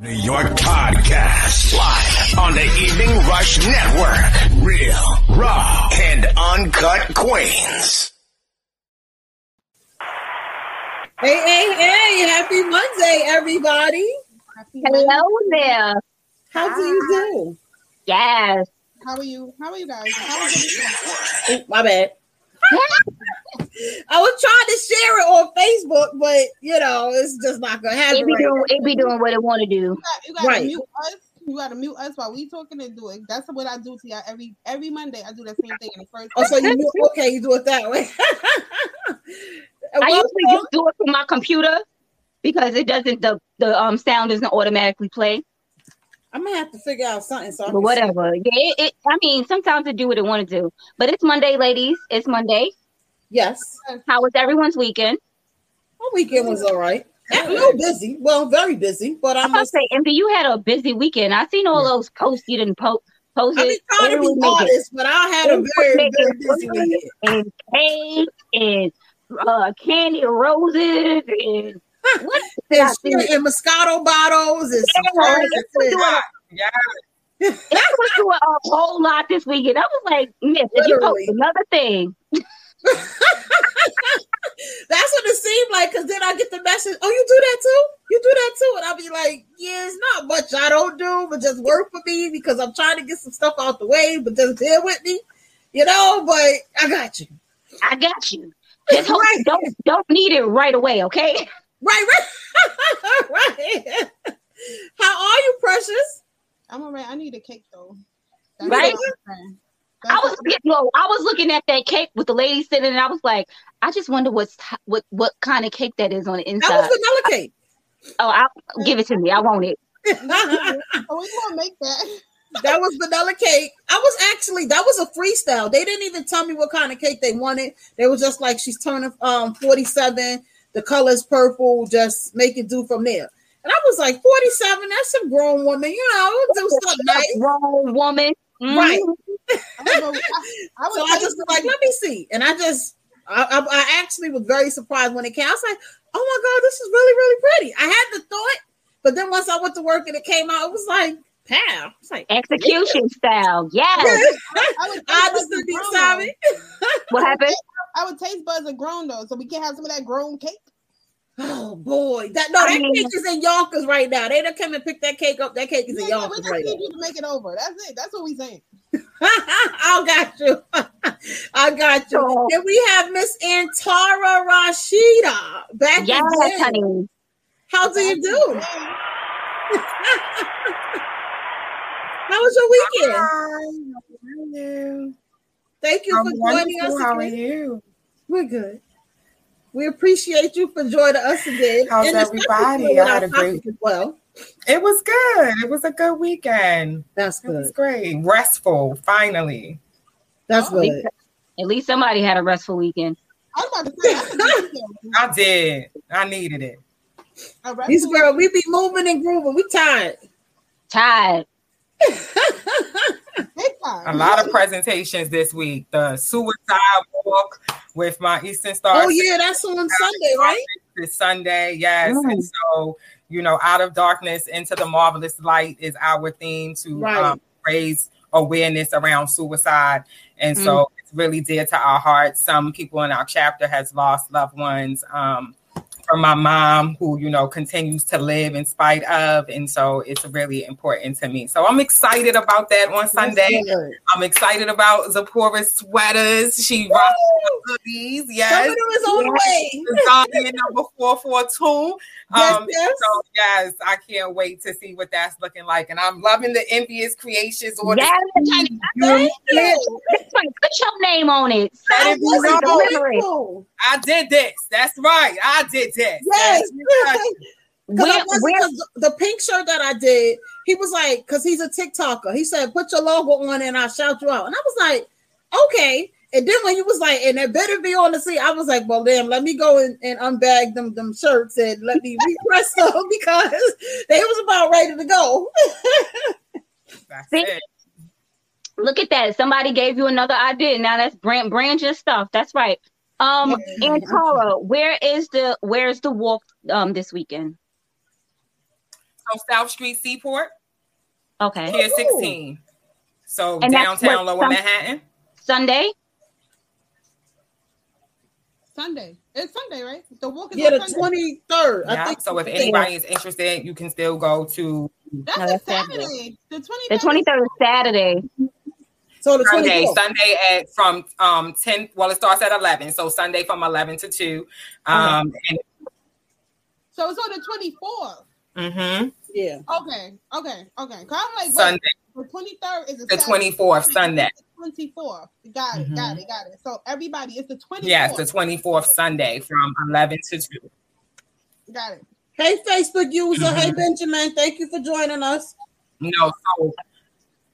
New York Podcast live on the Evening Rush Network. Real, raw, and uncut Queens. Hey, hey, hey! Happy Monday, everybody. Happy Hello there. How do you do? Yes. How are you? How are you guys? How are you? Oh, my bad. I was trying to share it on Facebook, but you know, it's just not gonna happen. It be right doing, it be doing what it want to do. You, got, you gotta Right. mute us. You gotta mute us while we talking and do it. That's what I do to y'all every every Monday. I do the same thing in the first. Oh, so you do, okay? You do it that way. I usually just do it from my computer because it doesn't the the um sound doesn't automatically play. I'm gonna have to figure out something. So I But whatever. Yeah, it, it I mean sometimes it do what it want to do. But it's Monday, ladies. It's Monday. Yes, How was everyone's weekend? my weekend was all right. A little busy. Well, very busy, but I I'm. must say, Envy, you had a busy weekend. I seen all those posts you didn't post. Posted. I've been trying to be honest, but I had a very, very busy weekend. and cake and uh, candy and roses and what? did I And, Moscato bottles and Yeah, cards it was doing a- Yeah. it was doing a whole lot this weekend. I was like, Miss, if you post another thing, That's what it seemed like. Cause then I get the message, "Oh, you do that too? You do that too?" And I'll be like, "Yeah, it's not much I don't do, but just work for me because I'm trying to get some stuff out the way. But just deal with me, you know. But I got you. I got you. Just hope you don't don't need it right away, okay? Right, right, right. How are you, precious? I'm alright. I need a cake though. Right? I'm saying. I was yo, I was looking at that cake with the lady sitting, and I was like, I just wonder what's what what kind of cake that is on the inside. That inside. was vanilla cake. Oh, I'll give it to me. I want it. that So we gonna make that. was vanilla cake. I was actually that was a freestyle. They didn't even tell me what kind of cake they wanted. They was just like she's turning um 47, the color's purple, just make it do from there. And I was like, 47, that's a grown woman, you know, do something nice. Grown woman, Right. Mhm. I would I- I So I just was like, let me see. And I just I, I, I actually was very surprised when it came. I was like, oh my God, this is really, really pretty. I had the thought, but then once I went to work and it came out, it was like, pow. It's like, Execution style. Yes. I would I taste buds understood the grown. What happened? Though. I would taste buds are grown though, so we can't have some of that grown cake. Oh boy, that no, I that mean- cake is in Yonkers right now. They don't come and pick that cake up. That cake is in Yeah, we just right need now. you to make it over. That's it. That's what we saying. I got you. I got you. So- Then we have Miss Antara Rashida back Yes, again. honey. How do you do? How was your weekend? How are you? Thank you I'm for joining us How are again. you? We're good. We appreciate you for joining us again. How's And everybody? I had a great- as well. It was good. It was a good weekend. That's It was good. great. Restful, finally. That's Oh, good. At least somebody had a restful weekend. I was about to say, I think we I did. I needed it. can- These restaurant- girls, we be moving and grooving. We tired. Tired. big time. A lot of presentations this week. The suicide walk with my Eastern Star Oh yeah, that's on Sunday, right? this Sunday. Yes. Mm. And so, you know, out of darkness into the marvelous light is our theme to Right. um, raise awareness around suicide. And so it's really dear to our hearts. Some people in our chapter has lost loved ones. Um, from my mom, who you know continues to live in spite of, and so it's really important to me. So I'm excited about that on Sunday. I'm excited about Zipporah's sweaters. She rocks. Some Yes, is on the way. Number 442. Yes, Um, yes. So, yes, I can't wait to see what that's looking like. And I'm loving the envious creations. Or Yes, you. Put your name on it. Let That it be was known. I did this. That's right. I did this. Yes. Because I wasn't the, the pink shirt that I did, he was like, because he's a TikToker. He said, "Put your logo on and I'll shout you out." And I was like, "Okay." And then when he was like, "And it better be on the seat," I was like, "Well, damn, let me go and, and unbag them them shirts and let me repress them because they was about ready to go." That's See? It. look at that. Somebody gave you another idea. Now that's brand brand your stuff. That's right. Um, Yeah. and Tara, where is the where's the walk um this weekend? So South Street Seaport, Okay, Pier 16. So And downtown what Lower some- Manhattan. Sunday. Sunday. It's Sunday, right? The walk is yeah, on the Sunday. twenty third. I Yeah. think. So if they- anybody is interested, you can still go to That's No, a that's Saturday. Saturday. The 23rd. The twenty third is Saturday. So the Sunday. twenty fourth. Sunday at from um 10. Well, it starts at 11. So Sunday from 11 to 2. Um and So it's on the 24th. mhm. Yeah. Okay, okay, okay. 'Cause I'm like, wait, Sunday, the 23rd is a the 24th, Sunday. 24th. Got it, Mhm. got it, got it. So everybody, it's the 24th. Yes, the 24th Sunday from 11 to 2. Got it. Hey, Facebook user. Hey, Mhm. Benjamin. Thank you for joining us. No, so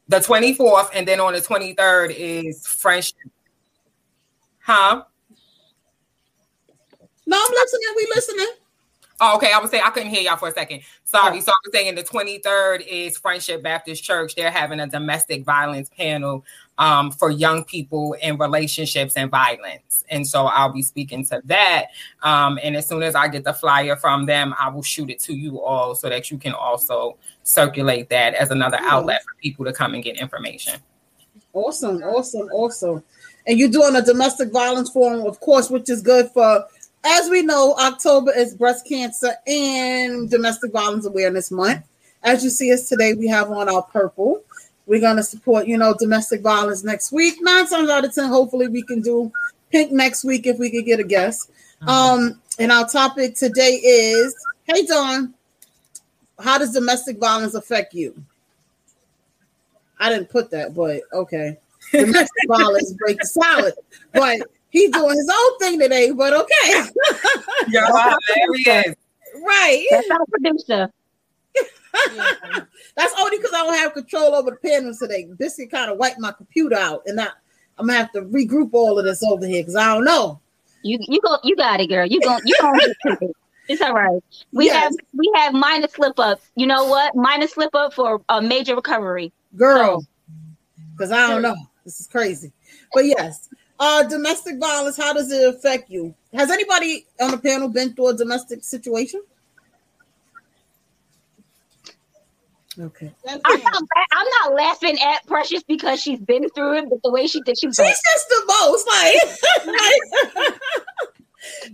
the 24th, and then on the 23rd is friendship. Huh? No, I'm listening. We listening. Oh, okay. I was saying I couldn't hear y'all for a second. Sorry. So I was saying the 23rd is Friendship Baptist Church. They're having a domestic violence panel um, for young people in relationships and violence. And so I'll be speaking to that. Um, and as soon as I get the flyer from them, I will shoot it to you all so that you can also circulate that as another outlet for people to come and get information. Awesome, awesome, awesome. And you're doing a domestic violence forum, of course, which is good for, as we know, October is breast cancer and domestic violence awareness month. As you see us today, we have on our purple. We're going to support, you know, domestic violence next week. Nine times out of ten, hopefully, we can do pink next week if we could get a guest. Um, and our topic today is, hey Dawn, how does domestic violence affect you? I didn't put that, but okay. Domestic violence break the silence, but he doing his own thing today. But okay, Y'all are hilarious. right. That's our producer. Yeah. That's only because I don't have control over the panels today. This can kind of wipe my computer out, and I, I'm gonna have to regroup all of this over here because I don't know. You you go you got it, girl. You go you going it. It's all right. We Yes. have we have minor slip ups. You know what? Minor slip up for a major recovery. girl because i don't know this is crazy but yes uh domestic violence how does it affect you has anybody on the panel been through a domestic situation okay I'm not, I'm not laughing at Precious because she's been through it, but the way she did, she was she's like, just the most like, like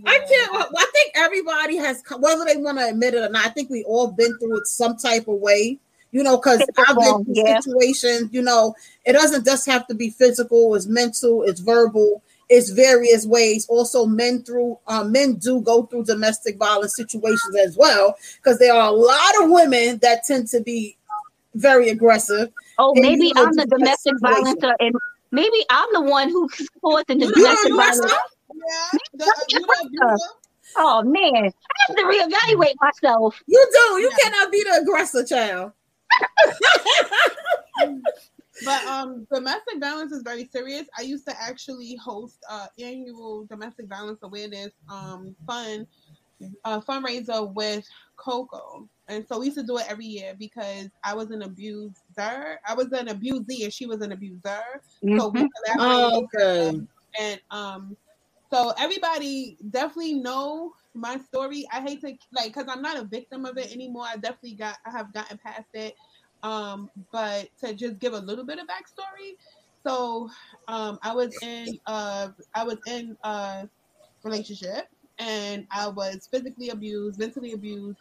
I can't. I think everybody has, whether they want to admit it or not. I think we all been through it some type of way, you know. Because I've been through Yeah. situations, you know. It doesn't just have to be physical. It's mental. It's verbal. It's various ways. Also, men through uh, men do go through domestic violence situations as well, because there are a lot of women that tend to be very aggressive. "Oh, maybe you know I'm the domestic situation. violence, and maybe I'm the one who's caused the domestic violence." Saying? Yeah. The, uh, you know, Oh man, I have to reevaluate myself. You do. You Yeah. cannot be the aggressor, child. But um, domestic violence is very serious. I used to actually host uh annual domestic violence awareness um fund uh, fundraiser with Coco, and so we used to do it every year because I was an abuser. I was an abusee, and she was an abuser. So we Mhm. collaborated Oh, okay. and um so everybody definitely know my story. I hate to like because i'm not a victim of it anymore. I definitely got i have gotten past it. Um but to just give a little bit of backstory so um i was in i was in a relationship and i was physically abused mentally abused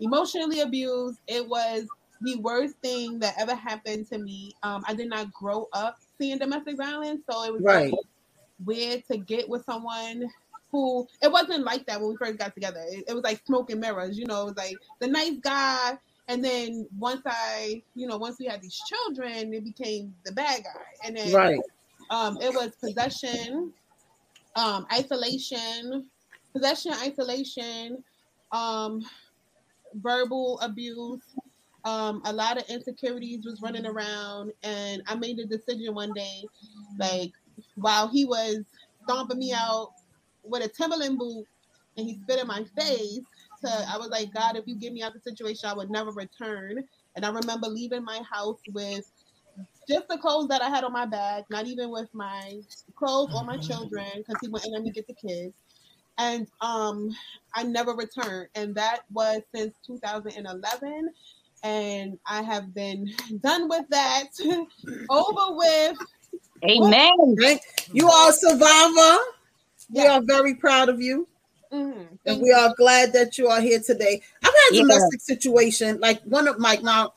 emotionally abused. It was the worst thing that ever happened to me. Um i did not grow up seeing domestic violence so it was Right. like weird to get with someone who it wasn't like that when we first got together. It, it was like smoke and mirrors, you know, it was like the nice guy. And then once I, you know, once we had these children, it became the bad guy. And then Right. um it was possession, um, isolation, possession, isolation, um, verbal abuse. Um, a lot of insecurities was running around, and I made a decision one day, like while he was stomping me out with a Timberland boot, and he spit in my face. To I was like, God, if you get me out of the situation, I would never return. And I remember leaving my house with just the clothes that I had on my back, not even with my clothes or my children, because he wouldn't let me get the kids. And um, I never returned, and that was since 2011. And I have been done with that, over with. Amen. You are a survivor. We Yeah. are very proud of you. Mhm. And we are glad that you are here today. I've had Yeah. domestic situation, like one of my now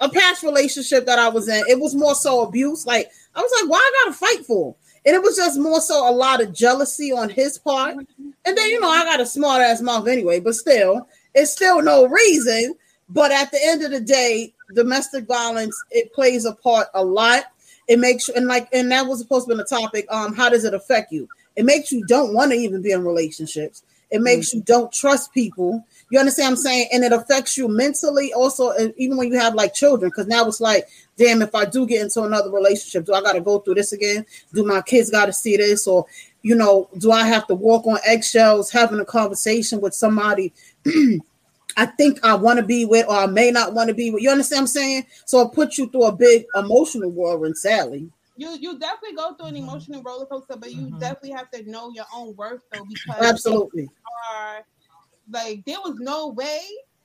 a past relationship that I was in, it was more so abuse. Like I was like, why I gotta fight for? And it was just more so a lot of jealousy on his part. And then you know, I got a smart ass mouth anyway, but still, it's still no reason. But at the end of the day, domestic violence it plays a part a lot. It makes you and like and that was supposed to be the topic. Um, how does it affect you? It makes you don't want to even be in relationships. It makes you don't trust people. You understand what I'm saying? And it affects you mentally also, even when you have like children, because now it's like, damn, if I do get into another relationship, do I got to go through this again? Do my kids got to see this? Or, you know, do I have to walk on eggshells having a conversation with somebody I think I want to be with, or I may not want to be with? You understand what I'm saying? So it puts you through a big emotional whirlwind, Sally. you you definitely go through an emotional roller coaster, but you Mhm. definitely have to know your own worth though, because Absolutely. are like there was no way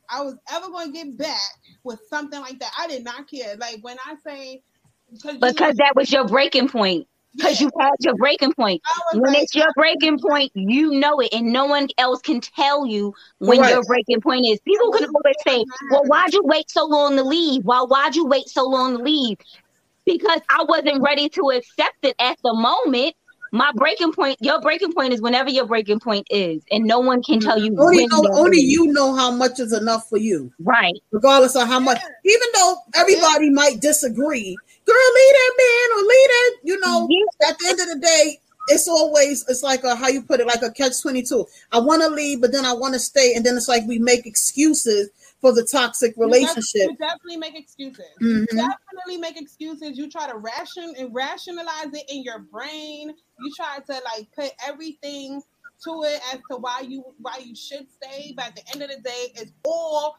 I was ever going to get back with something like that. I did not care. Like when I say because Because that was your breaking point. Because you had your breaking point. When like, it's your breaking point, you know it, and no one else can tell you when Right. your breaking point is. People can always say, "Well, why'd you wait so long to leave? Why? Why'd you wait so long to leave?" Because I wasn't ready to accept it at the moment. My breaking point, your breaking point is whenever your breaking point is, and no one can tell you. Only when know, only you know how much is enough for you. Right. regardless of how much, even though everybody might disagree, girl, leave that man or leave that, you know, Yeah. at the end of the day, it's always it's like a how you put it, like a catch 22. I want to leave, but then I want to stay, and then it's like we make excuses for the toxic you def- relationship. You definitely make excuses. Mhm. Definitely make excuses. You try to ration and rationalize it in your brain. You try to like put everything to it as to why you why you should stay. But at the end of the day, it's all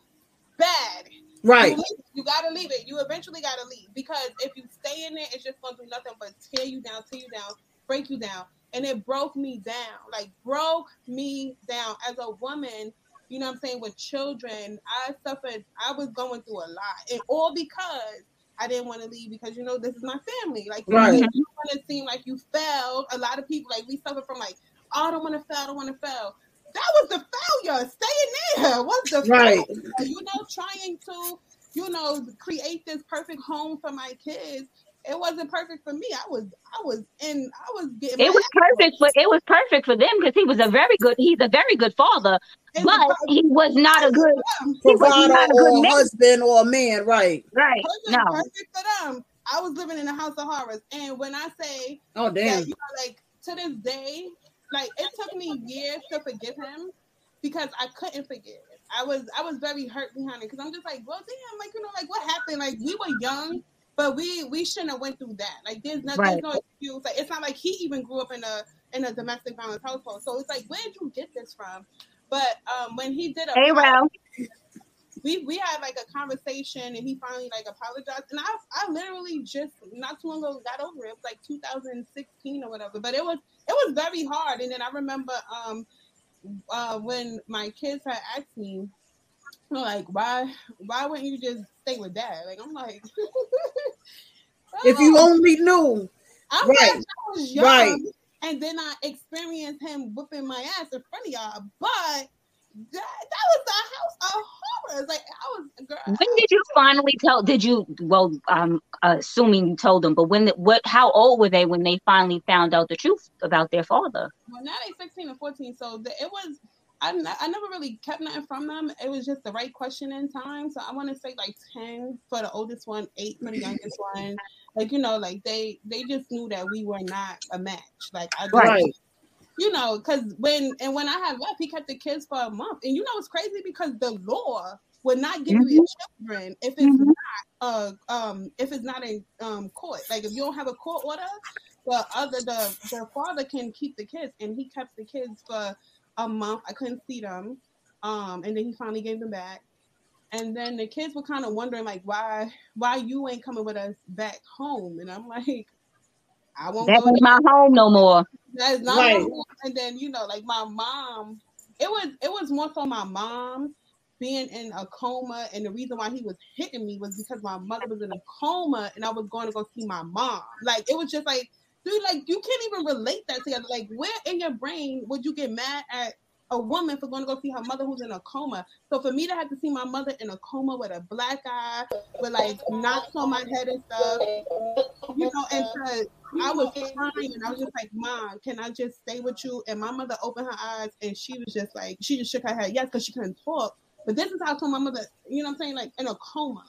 bad. Right. You, you gotta leave it. You eventually gotta leave because if you stay in it, it's just gonna do nothing but tear you down, tear you down, break you down. And it broke me down, like broke me down as a woman. You know what I'm saying? With children, I suffered. I was going through a lot, and all because I didn't want to leave because you know this is my family. Like Right. you want to seem like you failed. A lot of people like we suffer from like, oh, I don't want to fail. I don't want to fail. That was the failure. Staying there was the Right. failure. You know, trying to you know, create this perfect home for my kids. It wasn't perfect for me. I was, I was in, I was getting. It was perfect for it was perfect for them because he was a very good he's a very good father, but he was not a good he was not a good husband or a man, right? Right. perfect, No. perfect for them. I was living in a house of horrors, and when I say Oh that, damn. you know, like to this day, like it took me years to forgive him because I couldn't forgive. I was, I was very hurt behind it because I'm just like, well, damn, like you know, like what happened? Like we were young. But we we shouldn't have went through that. Like there's no Right. there's no excuse. Like it's not like he even grew up in a in a domestic violence household. So it's like where did you get this from? But um when he did a Hey Ralph. We we had like a conversation and he finally like apologized and I I literally just not too long ago got over it. It was like 2016 or whatever. But it was it was very hard. And then I remember um uh when my kids had asked me like why why wouldn't you just stay with dad? Like I'm like If you "Oh, only knew, I'm right, I was young, right. and then I experienced him whooping my ass in front of y'all. But that, that was the house of horrors. Like I was a girl. When did you finally tell did you well I'm assuming you told them, but when what how old were they when they finally found out the truth about their father? Well, now they 16 and 14, so the, it was. I never really kept nothing from them. It was just the right question in time. So I want to say like 10 for the oldest one, eight for the youngest one. Like you know, like they they just knew that we were not a match. Like I just, Right. You know, because when and when I had left, he kept the kids for a month. And you know it's crazy because the law would not give mm-hmm. you your children if it's mm-hmm. not uh um if it's not in um court. Like if you don't have a court order, the other the the father can keep the kids and he kept the kids for a month. I couldn't see them. Um and then he finally gave them back. And then the kids were kind of wondering like why why you ain't coming with us back home. And I'm like, I won't That's my home no more. That's not right. And then you know, like my mom, it was it was more so my mom being in a coma, and the reason why he was hitting me was because my mother was in a coma, and I was going to go see my mom. Like it was just like, dude, like you can't even relate that together. Like where in your brain would you get mad at a woman for going to go see her mother who's in a coma. So for me to have to see my mother in a coma with a black eye, with like knots on my head and stuff, you know, and to, I was crying and I was just like, Mom, can I just stay with you? And my mother opened her eyes and she was just like, she just shook her head, yes, because she couldn't talk. But this is how I told my mother, you know what I'm saying, like in a coma.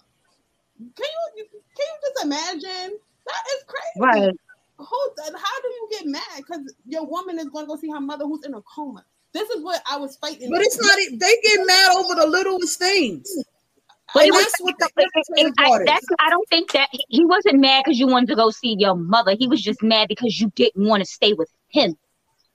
Can you can you just imagine? That is crazy. Right. Who, how do you get mad? Because your woman is going to go see her mother who's in a coma. This is what I was fighting. But it's not. They get mad over the littlest things. But it that's what the it, I, that's, I don't think that he wasn't mad because you wanted to go see your mother. He was just mad because you didn't want to stay with him.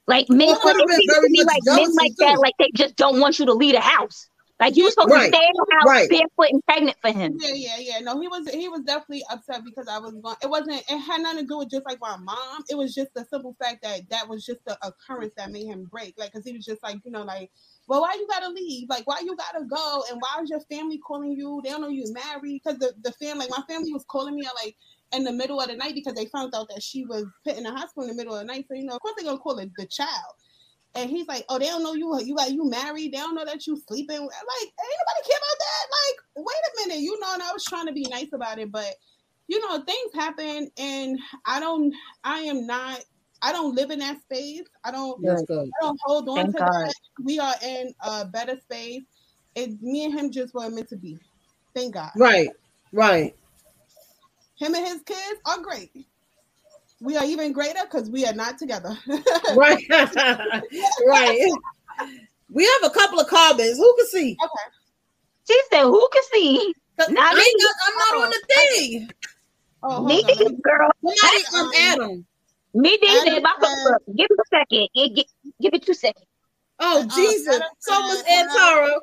Like men, well, it seems like men like too. that, like they just don't want you to leave the house. Like you were supposed right. to stay in the house right. barefoot and pregnant for him. Yeah, yeah, yeah. No, he was he was definitely upset because I was going. It wasn't. It had nothing to do with just like my mom. It was just the simple fact that that was just the occurrence that made him break. Like, cause he was just like, you know, like, well, why you gotta leave? Like, why you gotta go? And why is your family calling you? They don't know you married. Cause the the family, like my family was calling me at like in the middle of the night because they found out that she was put in the hospital in the middle of the night. So you know, of course they're gonna call it the child. And he's like, "Oh, they don't know you. Uh, you got you married. They don't know that you sleeping. Like, ain't nobody care about that. Like, wait a minute, you know." And I was trying to be nice about it, but you know, things happen, and I don't. I am not. I don't live in that space. I don't. I don't hold on Thank to God. that. We are in a better space. And me and him just were meant to be. Thank God. Right. Right. Him and his kids are great we are even greater because we are not together. right. right. We have a couple of comments. Who can see? Okay. She said, "Who can see?" Not me. Not, I'm not on the thing. Oh, me, on. girl. Somebody, um, Adam. Me, neither. Give me a second. Give, give it two seconds. Oh, uh, Jesus. so was Antara.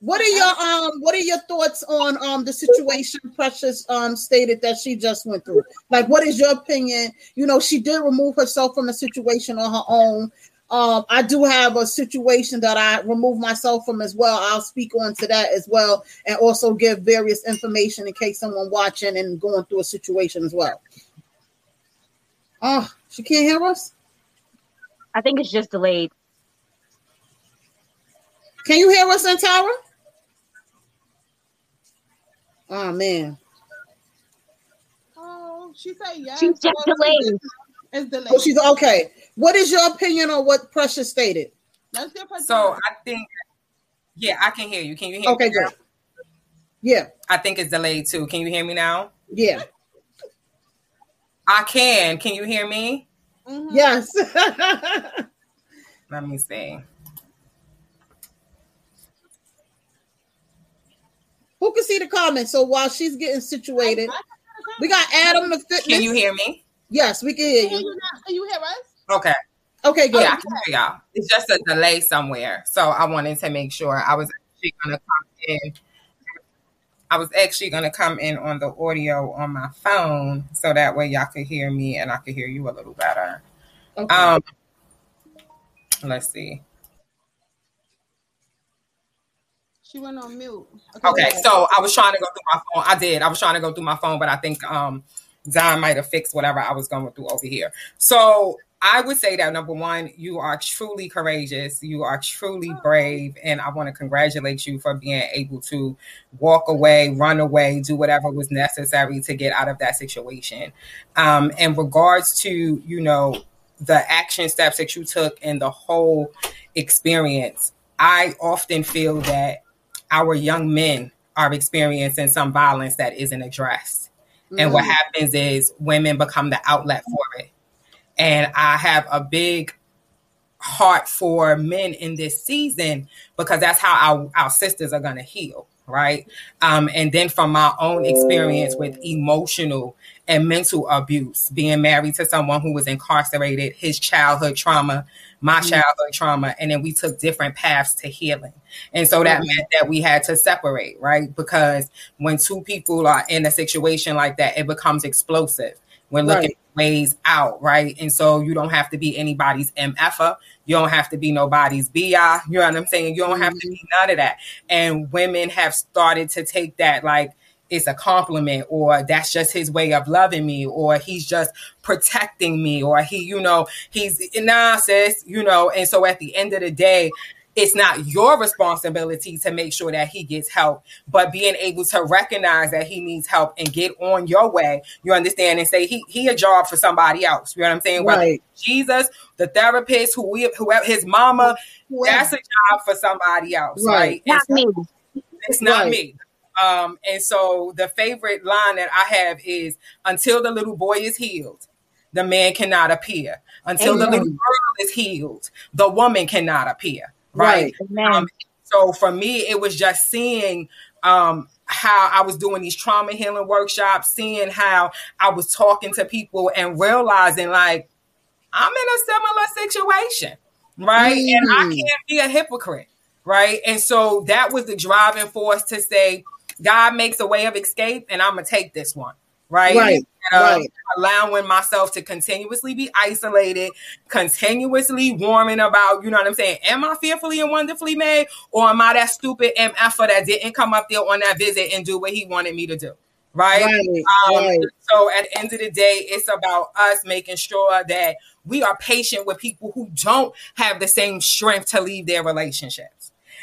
What are your um what are your thoughts on um the situation Precious um stated that she just went through? Like what is your opinion? You know, she did remove herself from the situation on her own. Um, I do have a situation that I remove myself from as well. I'll speak on to that as well, and also give various information in case someone watching and going through a situation as well. Oh, she can't hear us. I think it's just delayed. Can you hear us, Antara? Oh man. Oh, she said yes. She's just delayed. It's delayed. Oh, she's okay. What is your opinion on what Precious stated? So I think, yeah, I can hear you. Can you hear okay, me? Okay, good. Yeah. I think it's delayed too. Can you hear me now? Yeah. I can. Can you hear me? Mm-hmm. Yes. Let me see. Who can see the comments? So while she's getting situated, we got Adam the fitness. Can you hear me? Yes, we can hear you. Can you hear us? Okay. Okay, good. Yeah, I can hear y'all. It's just a delay somewhere. So I wanted to make sure I was actually gonna come in. I was actually gonna come in on the audio on my phone so that way y'all could hear me and I could hear you a little better. Okay. Um let's see. She went on mute. Okay, okay so I was trying to go through my phone. I did. I was trying to go through my phone, but I think um Zion might have fixed whatever I was going through over here. So I would say that number one, you are truly courageous. You are truly brave. And I want to congratulate you for being able to walk away, run away, do whatever was necessary to get out of that situation. Um, in regards to, you know, the action steps that you took and the whole experience, I often feel that our young men are experiencing some violence that isn't addressed. Mm-hmm. And what mm. happens is women become the outlet for it. And I have a big heart for men in this season because that's how our, our sisters are going to heal right um, and then from my own experience with emotional and mental abuse being married to someone who was incarcerated his childhood trauma my mm-hmm. childhood trauma and then we took different paths to healing and so that mm-hmm. meant that we had to separate right because when two people are in a situation like that it becomes explosive we're looking right. ways out, right? And so you don't have to be anybody's MFer. You don't have to be nobody's BI. You know what I'm saying? You don't mm-hmm. have to be mm-hmm. none of that. And women have started to take that like it's a compliment or that's just his way of loving me or he's just protecting me or he, you know, he's nah, sis, you know. And so at the end of the day, it's not your responsibility to make sure that he gets help, but being able to recognize that he needs help and get on your way, you understand, and say he he a job for somebody else. You know what I'm saying? Right. Jesus, the therapist, who we, whoever his mama, that's a job for somebody else, right? right? Not it's, me. It's not right. me. Um, and so the favorite line that I have is until the little boy is healed, the man cannot appear. Until Amen. the little girl is healed, the woman cannot appear right? right. Um, so for me, it was just seeing um, how I was doing these trauma healing workshops, seeing how I was talking to people and realizing like I'm in a similar situation, right? Mm. And I mm. can't be a hypocrite, right? And so that was the driving force to say, God makes a way of escape, and I'm gonna take this one right? Right. Um, right. Allowing myself to continuously be isolated, continuously warming about, you know what I'm saying? Am I fearfully and wonderfully made? Or am I that stupid MF that didn't come up there on that visit and do what he wanted me to do? Right? Right, um, right. So at the end of the day, it's about us making sure that we are patient with people who don't have the same strength to leave their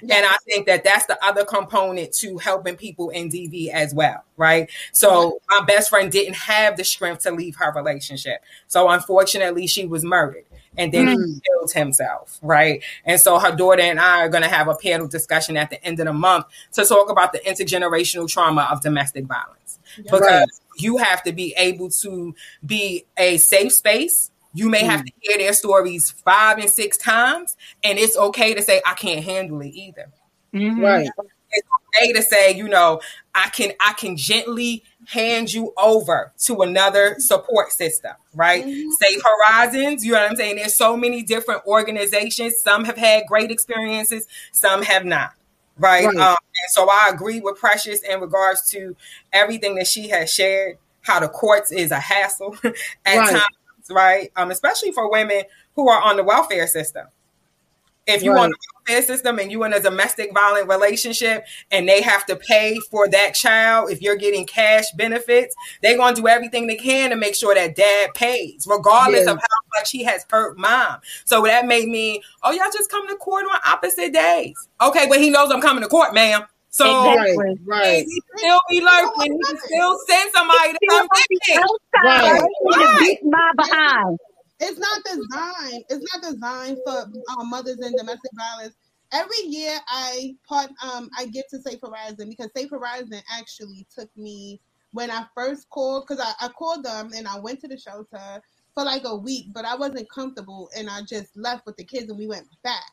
relationships. And I think that that's the other component to helping people in DV as well, right? So my best friend didn't have the strength to leave her relationship. So unfortunately, she was murdered and then mm. he killed himself, right? And so her daughter and I are going to have a panel discussion at the end of the month to talk about the intergenerational trauma of domestic violence. Because you have to be able to be a safe space you may mm. have to hear their stories five and six times, and it's okay to say, I can't handle it either. Mm-hmm. Right. It's okay to say, you know, I can I can gently hand you over to another support system, right? Mm-hmm. Safe Horizons, you know what I'm saying? There's so many different organizations. Some have had great experiences, some have not. Right. right. Um, and so I agree with Precious in regards to everything that she has shared, how the courts is a hassle at right. times right? Um, especially for women who are on the welfare system. If you right. on the welfare system and you in a domestic violent relationship and they have to pay for that child, if you're getting cash benefits, they're gonna do everything they can to make sure that dad pays, regardless yeah. of how much he has hurt mom. So that made me, oh, y'all just come to court on opposite days. Okay, but he knows I'm coming to court, ma'am. So exactly. right, he still be lurking. He still send somebody to come get me. Right. right. beat my behind. It's not designed. It's not designed for um, mothers in domestic violence. Every year, I part um I get to Safe Horizon because Safe Horizon actually took me when I first called because I, I called them and I went to the shelter for like a week, but I wasn't comfortable and I just left with the kids and we went back.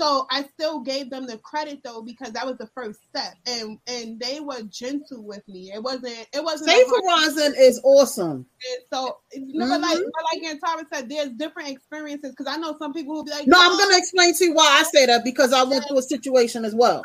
So I still gave them the credit though because that was the first step, and and they were gentle with me. It wasn't. It wasn't. Safe Horizon is awesome. And so, mm-hmm. but like but like Antara said, there's different experiences because I know some people who be like, "No, I'm going to explain to you why I say that because I went through a situation as well."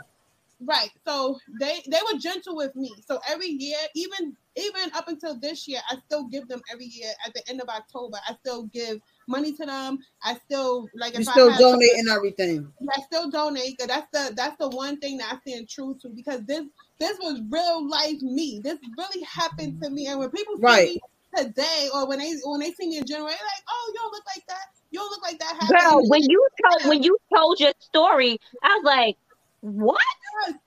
Right. So they they were gentle with me. So every year, even even up until this year, I still give them every year at the end of October. I still give money to them. I still like. You still donate and everything. I still donate. Cause that's the that's the one thing that I stand true to because this this was real life me. This really happened to me. And when people right. see me today, or when they when they see me in general, they're like, "Oh, you don't look like that. You don't look like that." Girl, when you told when you told your story, I was like, "What?"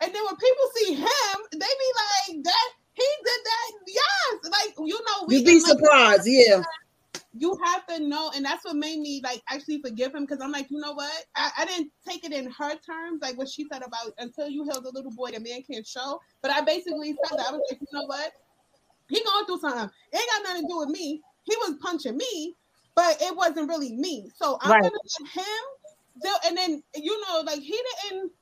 And then when people see him, they be like, "That." He did that, yes. Like you know, we you be surprised, yeah you have to know, and that's what made me like actually forgive him because I'm like, you know what? I, I, didn't take it in her terms, like what she said about until you heal the little boy, the man can't show. But I basically said that I was like, you know what? He going through something. It ain't got nothing to do with me. He was punching me, but it wasn't really me. So I'm right. gonna let him still, and then you know, like he didn't.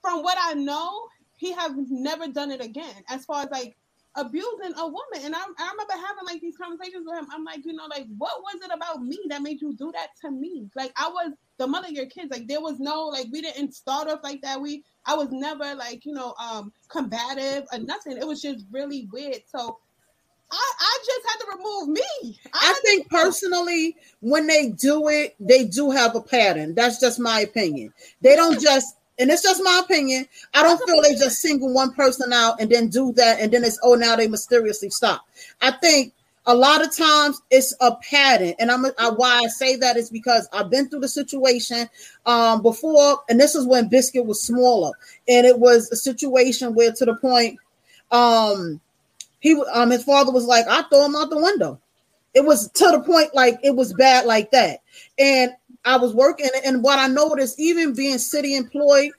From what I know, he has never done it again. As far as like abusing a woman, and I, I remember having like these conversations with him. I'm like, you know, like what was it about me that made you do that to me? Like I was the mother of your kids. Like there was no like we didn't start off like that. We I was never like you know um combative or nothing. It was just really weird. So I, I just had to remove me. I, I think to- personally, when they do it, they do have a pattern. That's just my opinion. They don't just, and it's just my opinion. I don't feel they just single one person out and then do that, and then it's oh now they mysteriously stop. I think a lot of times it's a pattern and i'm I, why i say that is because i've been through the situation um before and this is when biscuit was smaller and it was a situation where to the point um he um his father was like, I throw him out the window. It was to the point like it was bad like that. And I was working, and what I noticed, even being city employed,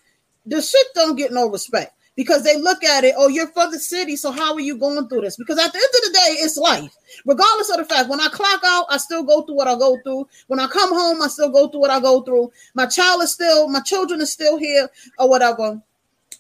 the shit don't get no respect because they look at it, oh, you're for the city, so how are you going through this? Because at the end of the day, it's life. Regardless of the fact, when I clock out, I still go through what I go through. When I come home, I still go through what I go through. My child is still, my children are still here, or whatever.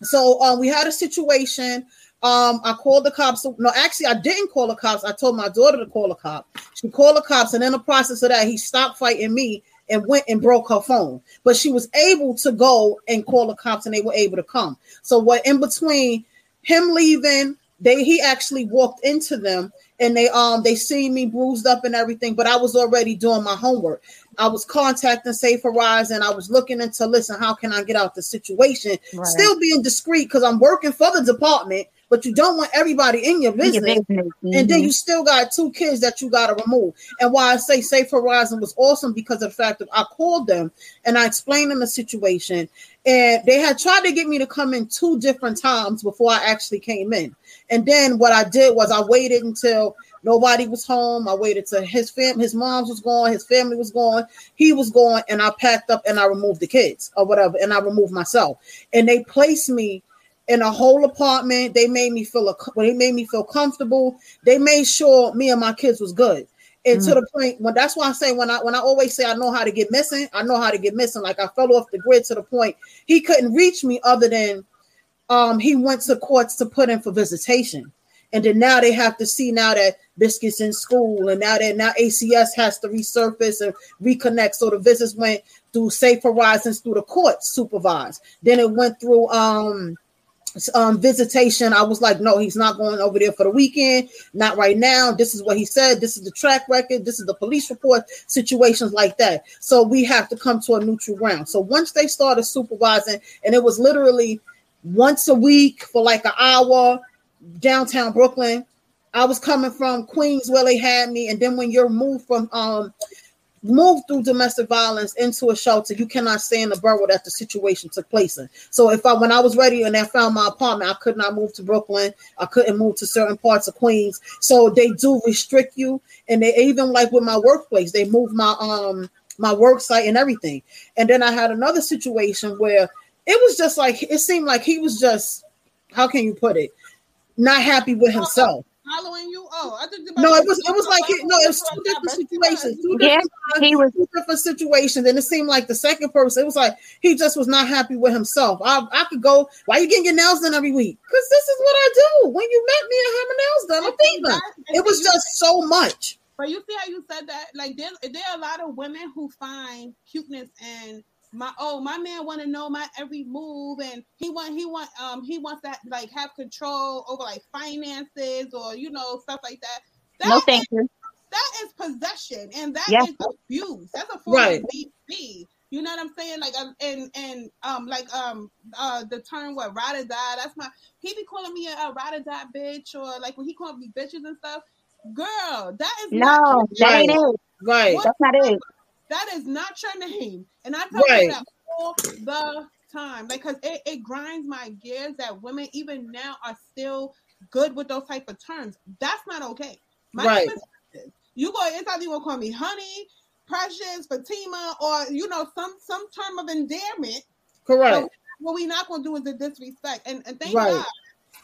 So um, we had a situation um, I called the cops. No, actually, I didn't call the cops. I told my daughter to call the cop. She called the cops, and in the process of that, he stopped fighting me and went and broke her phone. But she was able to go and call the cops, and they were able to come. So what in between him leaving, they he actually walked into them and they um they seen me bruised up and everything, but I was already doing my homework. I was contacting Safe Horizon. I was looking into listen, how can I get out of the situation? Right. Still being discreet because I'm working for the department, but you don't want everybody in your business. Your business. Mm-hmm. And then mm-hmm. you still got two kids that you got to remove. And why I say Safe Horizon was awesome because of the fact that I called them and I explained them the situation. And they had tried to get me to come in two different times before I actually came in. And then what I did was I waited until nobody was home. I waited till his fam, his mom's was gone, his family was gone, he was gone, and I packed up and I removed the kids or whatever, and I removed myself. And they placed me in a whole apartment. They made me feel a, they made me feel comfortable. They made sure me and my kids was good. And mm. to the point when that's why I say when I when I always say I know how to get missing, I know how to get missing. Like I fell off the grid to the point he couldn't reach me other than um he went to courts to put in for visitation. And then now they have to see now that Biscuits in school, and now that now ACS has to resurface and reconnect. So the visits went through Safe Horizons through the courts supervised. Then it went through um um, visitation, I was like, no, he's not going over there for the weekend. Not right now. This is what he said. This is the track record. This is the police report. Situations like that. So we have to come to a neutral ground. So once they started supervising, and it was literally once a week for like an hour downtown Brooklyn. I was coming from Queens where they had me, and then when you're moved from um move through domestic violence into a shelter, you cannot stay in the borough that the situation took place in. So if I when I was ready and I found my apartment, I could not move to Brooklyn. I couldn't move to certain parts of Queens. So they do restrict you, and they even like with my workplace, they moved my um my work site and everything. And then I had another situation where it was just like it seemed like he was just how can you put it not happy with himself following you? Oh, I think no, it was it was like no, it was two different situations. Two different, yeah, he was two different situations, and it seemed like the second person. It was like he just was not happy with himself. I, I could go. Why you getting your nails done every week? Because this is what I do. When you met me, I have my nails done. I paint them. It was just so much. But you see how you said that? Like there, there are a lot of women who find cuteness and my oh my man want to know my every move and he want he want um he wants that like have control over like finances or you know stuff like that. that no, thank is, you. That is possession and that is abuse. That's a form right. of BC. You know what I'm saying? Like um, and and um like um uh the term what ride or die. That's my he be calling me a, a ride or die bitch or like when he calling me bitches and stuff. Girl, that is no, that ain't it. Right, that's not it. That is not your name. And I tell right. you that all the time. Cause it, it grinds my gears that women even now are still good with those type of terms. That's not okay. My right. name is you go either you gonna call me honey, precious, Fatima, or you know, some some term of endearment. Correct. So what we not gonna do is the disrespect. And, and thank right. God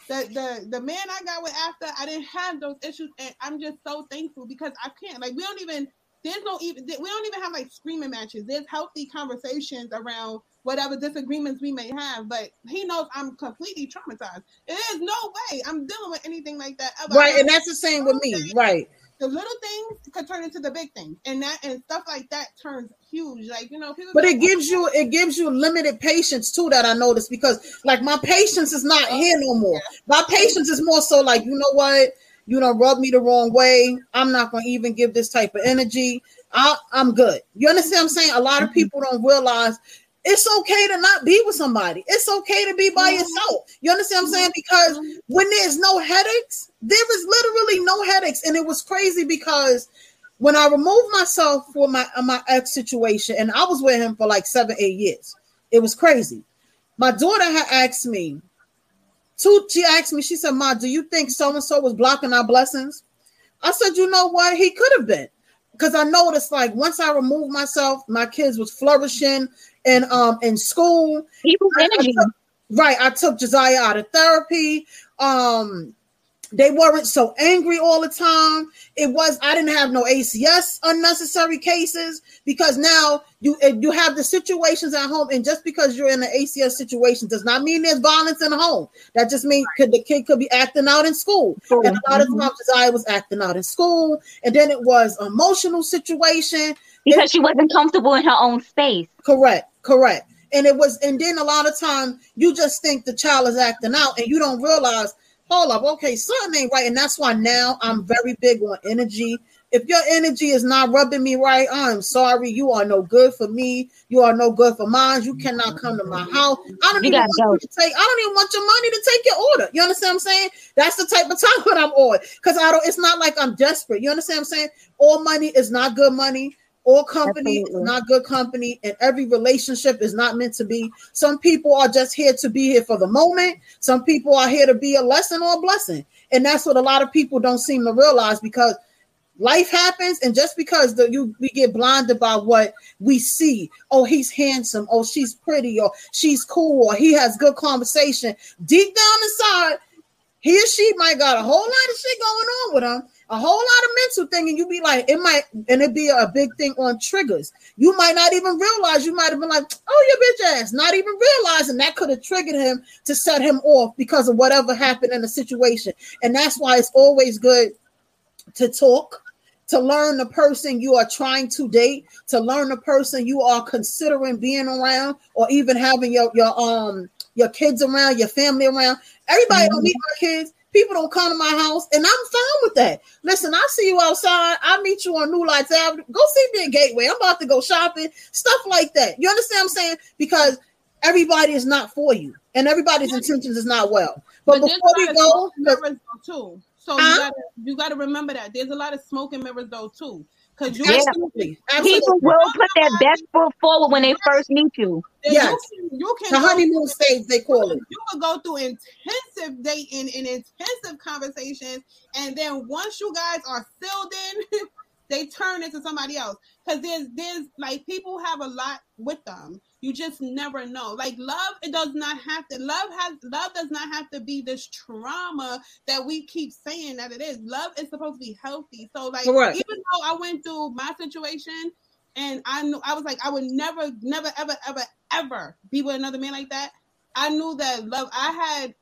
the the the man I got with after I didn't have those issues, and I'm just so thankful because I can't like we don't even there's no even we don't even have like screaming matches. There's healthy conversations around whatever disagreements we may have, but he knows I'm completely traumatized. There is no way I'm dealing with anything like that ever. Right, and that's the same with me. Right. The little things could turn into the big things, and that and stuff like that turns huge. Like you know, people. But it gives you it gives you limited patience too. That I noticed because like my patience is not oh, here no more. My patience is more so like you know what you don't rub me the wrong way. I'm not going to even give this type of energy. I, am good. You understand what I'm saying? A lot of mm-hmm. people don't realize it's okay to not be with somebody. It's okay to be by mm-hmm. yourself. You understand what I'm saying? Because mm-hmm. when there's no headaches, there is literally no headaches. And it was crazy because when I removed myself from my my ex situation, and I was with him for like seven, eight years, it was crazy. My daughter had asked me, two, she asked me, she said, Ma, do you think so and so was blocking our blessings? I said, you know what? He could have been. Because I noticed like once I removed myself, my kids was flourishing and um in school. People energy. I took, right. I took Josiah out of therapy. Um they weren't so angry all the time. It was I didn't have no ACS unnecessary cases because now you you have the situations at home, and just because you're in an ACS situation does not mean there's violence in the home. That just means could the kid could be acting out in school, and a lot of mm-hmm. times I was acting out in school, and then it was emotional situation because it, she wasn't comfortable in her own space. Correct, correct. And it was, and then a lot of time you just think the child is acting out, and you don't realize hold up, okay, something ain't right. And that's why now I'm very big on energy. If your energy is not rubbing me right, I'm sorry. You are no good for me. You are no good for mine. You cannot come to my house. I don't you even want you to take. I don't even want your money to take your order. You understand what I'm saying? That's the type of time that I'm on because I don't. It's not like I'm desperate. You understand what I'm saying? All money is not good money. All company Absolutely. is not good company, and every relationship is not meant to be. Some people are just here to be here for the moment. Some people are here to be a lesson or a blessing, and that's what a lot of people don't seem to realize because life happens, and just because the, you we get blinded by what we see. Oh, he's handsome. Oh, she's pretty. Or she's cool. Or he has good conversation. Deep down inside, he or she might got a whole lot of shit going on with him a whole lot of mental thing, and you be like, it might, and it be a big thing on triggers. You might not even realize. You might have been like, oh, your bitch ass, not even realizing that could have triggered him to set him off because of whatever happened in the situation. And that's why it's always good to talk. To learn the person you are trying to date, to learn the person you are considering being around, or even having your your um your kids around, your family around. Everybody mm-hmm. don't meet my kids People don't come to my house, and I'm fine with that. Listen, I see you outside. I meet you on New Lots Avenue. Go see me at Gateway. I'm about to go shopping, stuff like that. You understand what I'm saying? Because everybody is not for you, and everybody's intentions is not well. But, but before we go, too. So huh? you you gotta remember that there's a lot of smoke and mirrors though too. Because you absolutely, absolutely. people will put their best foot forward when they first meet you. Yes, you can, you can the honeymoon stage they call it. You will go through intensive dating and intensive conversations, and then once you guys are filled in, they turn into somebody else. Because there's there's like people have a lot with them you just never know. Like love, it does not have to. Love has love does not have to be this trauma that we keep saying that it is. Love is supposed to be healthy. So like, Correct. even though I went through my situation, and I knew I was like, I would never, never, ever, ever, ever be with another man like that. I knew that love. I had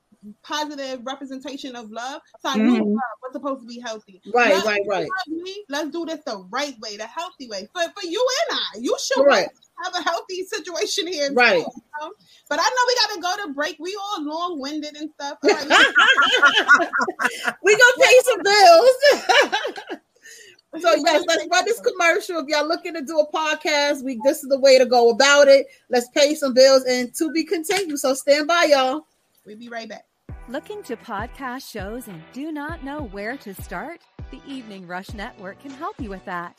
positive representation of love. So I mm-hmm. knew love was supposed to be healthy. Right, let's, right, right. Me, let's do this the right way, the healthy way. For for you and I, you should Correct have a healthy situation here. Right. Too, you know? But I know we got to go to break. We all long winded and stuff. Right, we gonna pay some bills. so yes, let's run this commercial. If y'all looking to do a podcast, we this is the way to go about it. Let's pay some bills and to be continued. So stand by, y'all. We'll be right back. Looking to podcast shows and do not know where to start? The Evening Rush Network can help you with that.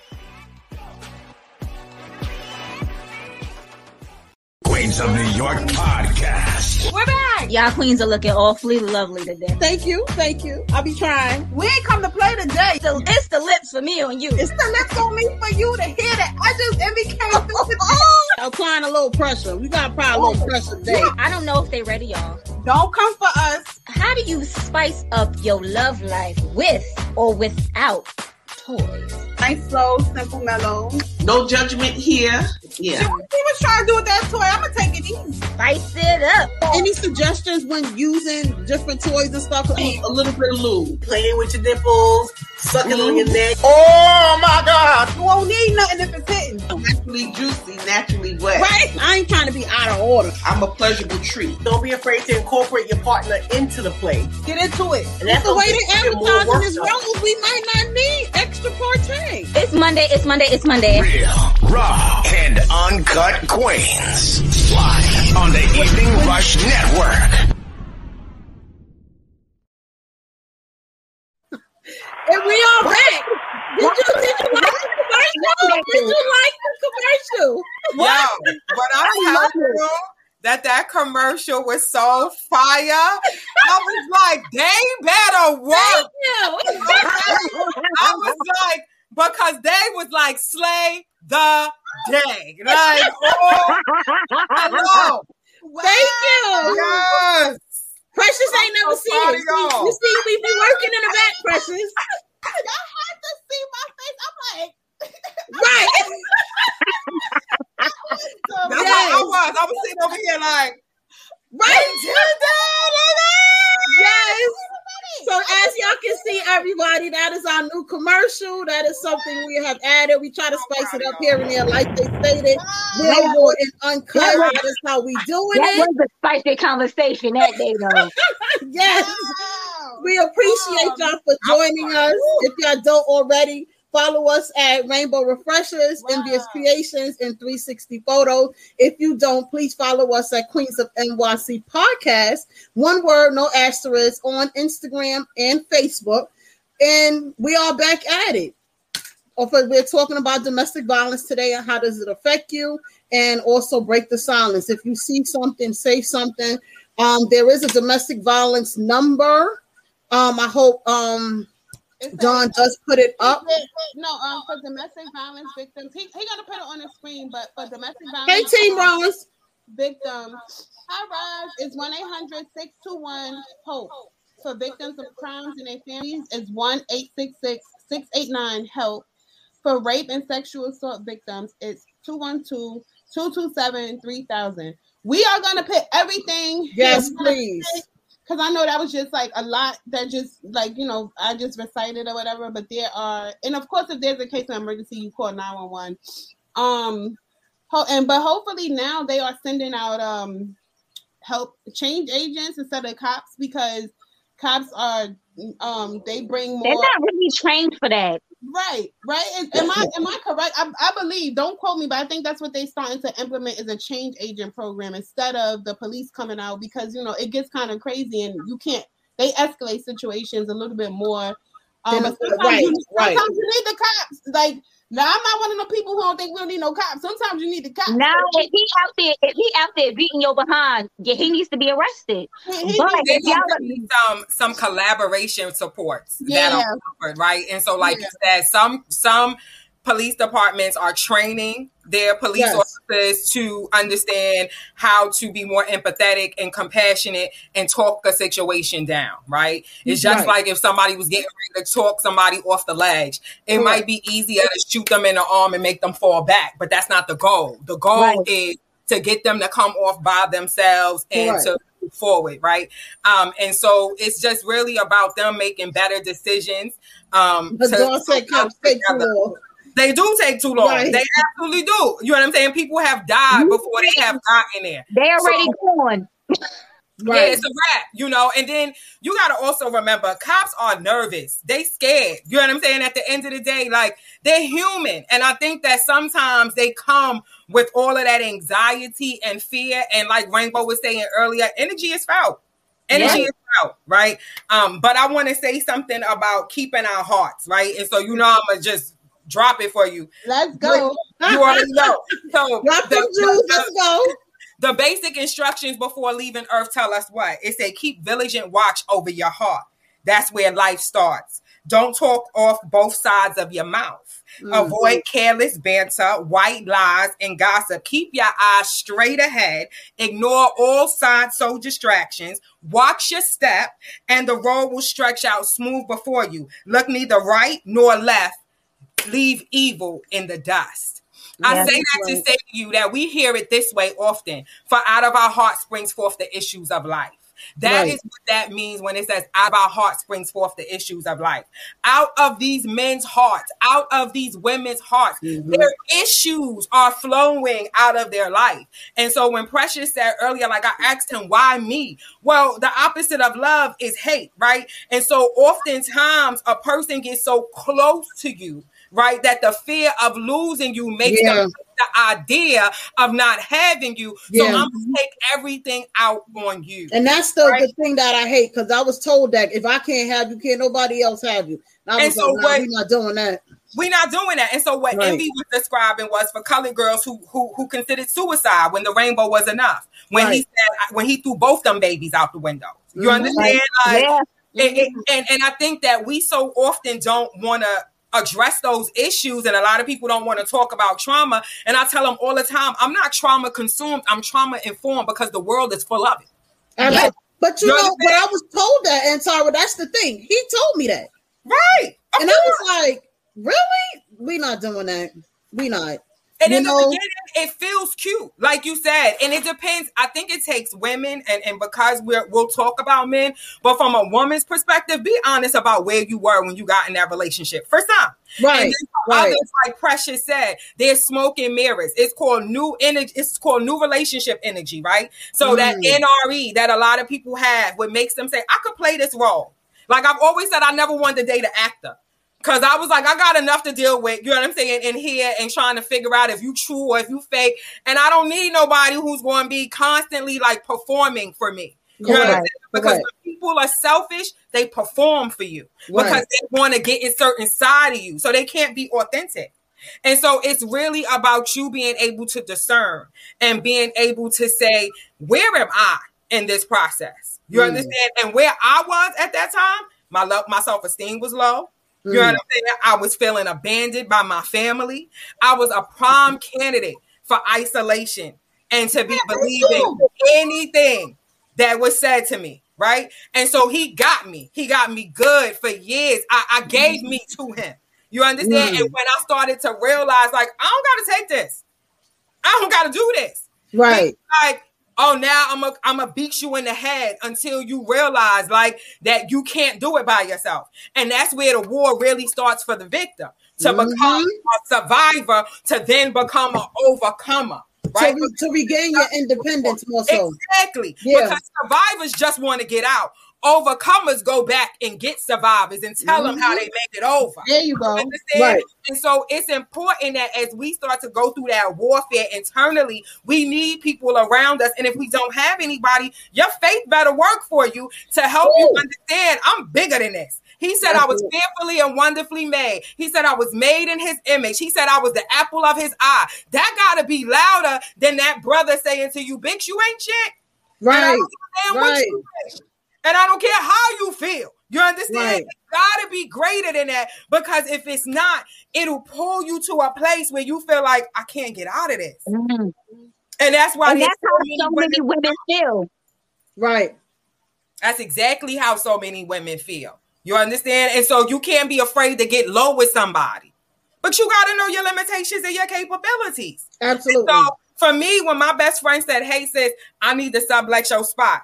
Queens of New York podcast. We're back. Y'all queens are looking awfully lovely today. Thank you, thank you. I'll be trying. We ain't come to play today. It's the, it's the lips for me on you. It's the lips on me for you to hear that. I just Emmy came through with Applying a little pressure. We got to apply a little oh. pressure today. I don't know if they ready, y'all. Don't come for us. How do you spice up your love life with or without toys? Nice, slow, simple, mellow. No judgment here. Yeah. He was trying to do with that toy. I'm gonna take it easy. Spice it up. Any suggestions when using different toys and stuff? A little bit of lube. Playing with your nipples, sucking on your neck. Oh my God. You won't need nothing if it's hitting. Naturally juicy, naturally wet. Right? I ain't trying to be out of order. I'm a pleasurable treat. Don't be afraid to incorporate your partner into the play. Get into it. And that's The way gonna they get you more advertising this done. role, we might not need extra partay. It's Monday. It's Monday. It's Monday. Real, raw, and uncut queens. Live on the Evening Rush Network. And we all back. Did you did you like the commercial? Did you like the commercial? Yo, but I'm telling you that that commercial was so fire. I was like, they better work. I was like, because they was like, slay the day. Like, oh, hello. Thank you. Yes. Precious ain't never so seen it. y'all. You see, we be working in the back, Precious. Y'all had to see my face. I'm like, Right. so That's Yes. what I was. I was sitting over here like, Right. did that, Yes. So as y'all can see, everybody, that is our new commercial. That is something we have added. We try to spice it up here and there, like they stated. Real raw and uncut. That is how we doing it. That was a spicy conversation that day, though. Yes. Wow. We appreciate y'all for joining us. If y'all don't already, follow us at Rainbow Refreshers, Wow. Envious Creations, and 360 Photos. If you don't, please follow us at Queens of NYC Podcast. One word, no asterisk, on Instagram and Facebook. And we are back at it. We're talking about domestic violence today and how does it affect you, and also break the silence. If you see something, say something. Um, there is a domestic violence number. Um, I hope um It's John does put it up. No, um, for domestic violence victims, he, he gonna put it on the screen. But for domestic violence, Hey, Team Rose. victims, High Rise is one 621 HOPE. For victims of crimes and their families is one 689 HELP. For rape and sexual assault victims, it's 212-227-3000. We are gonna put everything. Yes, please. Because I know that was just like a lot that just like you know I just recited or whatever. But there are, and of course, if there's a case of emergency, you call nine one one. Um, and but hopefully now they are sending out um help change agents instead of cops because cops are um they bring more They're not really trained for that. Right, right. Is- Am I am I correct? I, I believe. Don't quote me, but I think that's what they're starting to implement is a change agent program instead of the police coming out because you know it gets kind of crazy and you can't. They escalate situations a little bit more. Um, sometimes, right, you, right. sometimes you need the cops. Like now, I'm not one of the people who don't think we don't need no cops. Sometimes you need the cops. Now, if he out there, if he out there beating your behind, yeah, he needs to be arrested. He- he But needs- There if y'all needs to be some some collaboration supports that are offered, right? And so, like Yeah. you said, some some police departments are training their police Yes. officers to understand how to be more empathetic and compassionate and talk a situation down, right? It's just Right. like if somebody was getting ready to talk somebody off the ledge, it might be easier to shoot them in the arm and make them fall back, but that's not the goal. The goal Right. is to get them to come off by themselves and Right. to move forward, right? Um, and so it's just really about them making better decisions. Um, But to- said to come cops take too. They do take too long. Right. They absolutely do. You know what I'm saying? People have died before they have gotten there. They already So- gone. Yeah, it's a wrap, you know. And then you got to also remember, cops are nervous. They scared. You know what I'm saying? At the end of the day, like they're human, and I think that sometimes they come with all of that anxiety and fear. And like Rainbow was saying earlier, energy is felt. Energy Yeah. is felt, right? Um, but I want to say something about keeping our hearts, right? And so you know, I'm gonna just drop it for you. Let's go. You already know. So Drop the- the- Let's go. The basic instructions before leaving Earth tell us what? It say keep vigilant watch over your heart. That's where life starts. Don't talk off both sides of your mouth. Mm-hmm. Avoid careless banter, white lies, and gossip. Keep your eyes straight ahead. Ignore all side so distractions. Watch your step, and the road will stretch out smooth before you. Look neither right nor left. Leave evil in the dust. I say that to say to you that we hear it this way often. For out of our heart springs forth the issues of life. That is Right. what that means when it says, out of our heart springs forth the issues of life. Out of these men's hearts, out of these women's hearts, mm-hmm. their issues are flowing out of their life. And so when Precious said earlier, like I asked him, why me? Well, the opposite of love is hate, right? And so oftentimes a person gets so close to you, right, that the fear of losing you makes Yeah. them the idea of not having you. So Yeah. I'm gonna take everything out on you. And that's the, Right. the thing that I hate because I was told that if I can't have you, can't nobody else have you. And I And so like, nah, what- we're not doing that. We're not doing that. And so what Right. Envy was describing was for colored girls who who who considered suicide when the rainbow was enough. When he said when he threw both them babies out the window. You Mhm. understand? Like Yeah. and, and, and and I think that we so often don't want to address those issues and a lot of people don't want to talk about trauma and I tell them all the time I'm not trauma consumed I'm trauma informed because the world is full of it And Yeah. I- but you You know, but understand? I was told that, and Tara, that's the thing. He told me that, right and I was like, really? We not doing that. We not. And You in the beginning, it feels cute, like you said. And it depends. I think it takes women, and, and because we're we'll talk about men, but from a woman's perspective, be honest about where you were when you got in that relationship. First time. Right. And then for right. others, like Precious said, there's smoke and mirrors. It's called new energy. It's called new relationship energy, right? So that Mm. NRE that a lot of people have, what makes them say, I could play this role. Like I've always said, I never wanted to date an actor. Cause I was like, I got enough to deal with, you know what I'm saying, in here and trying to figure out if you true or if you fake. And I don't need nobody who's going to be constantly like performing for me. You know what I'm Because when people are selfish, they perform for you because they want to get in certain side of you. So they can't be authentic. And so it's really about you being able to discern and being able to say, where am I in this process? You Mm. understand? And where I was at that time, my love, my self-esteem was low. You know Mm. what I'm saying? I was feeling abandoned by my family. I was a prime candidate for isolation and to be believing anything that was said to me, right? And so he got me. He got me good for years. I, I gave me to him. You understand? Mm. And when I started to realize, like, I don't got to take this. I don't got to do this. Right. It's like, oh, now I'm a I'm a beat you in the head until you realize like that you can't do it by yourself. And that's where the war really starts for the victim to Mhm. become a survivor to then become an overcomer. Right? To, to regain your independence more so. Exactly. Yeah. Because survivors just want to get out. Overcomers go back and get survivors and tell them how mm-hmm. they make it over. There you go. Understand? Right. And so it's important that as we start to go through that warfare internally, we need people around us. And if we don't have anybody, your faith better work for you to help you understand I'm bigger than this. He said I was fearfully and wonderfully made. He said I was made in his image. He said I was the apple of his eye. That gotta be louder than that brother saying to you, bitch, you ain't shit. Right. don't understand what Right. And I don't care how you feel. You understand? Right. It's gotta be greater than that because if it's not, it'll pull you to a place where you feel like I can't get out of this. Mhm. And that's why And that's how so many women feel. Right. That's exactly how so many women feel. You understand? And so you can't be afraid to get low with somebody. But you got to know your limitations and your capabilities. Absolutely. So for me, when my best friend said, Hey, sis, I need to sublet your spot.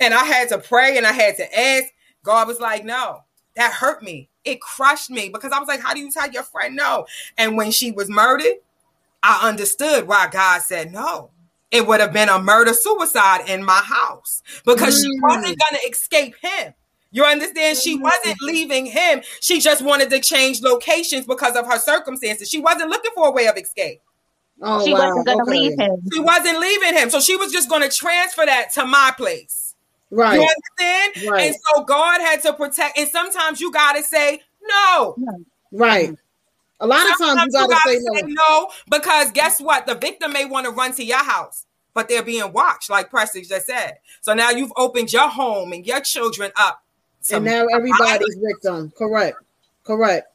And I had to pray and I had to ask, God was like, No, that hurt me. It crushed me because I was like, How do you tell your friend no? And when she was murdered, I understood why God said no. It would have been a murder suicide in my house because she Mm. wasn't going to escape him. You understand? She wasn't leaving him. She just wanted to change locations because of her circumstances. She wasn't looking for a way of escape. oh, she wow. wasn't gonna okay. leave him. She wasn't leaving him. So she was just going to transfer that to my place. Right. You understand? Right. And so God had to protect. And sometimes you got to say no. Right. A lot of times you gotta say no. no because guess what? The victim may want to run to your house. but they're being watched, like Precious just said. So now you've opened your home and your children up. and now everybody's victim. Correct. Correct.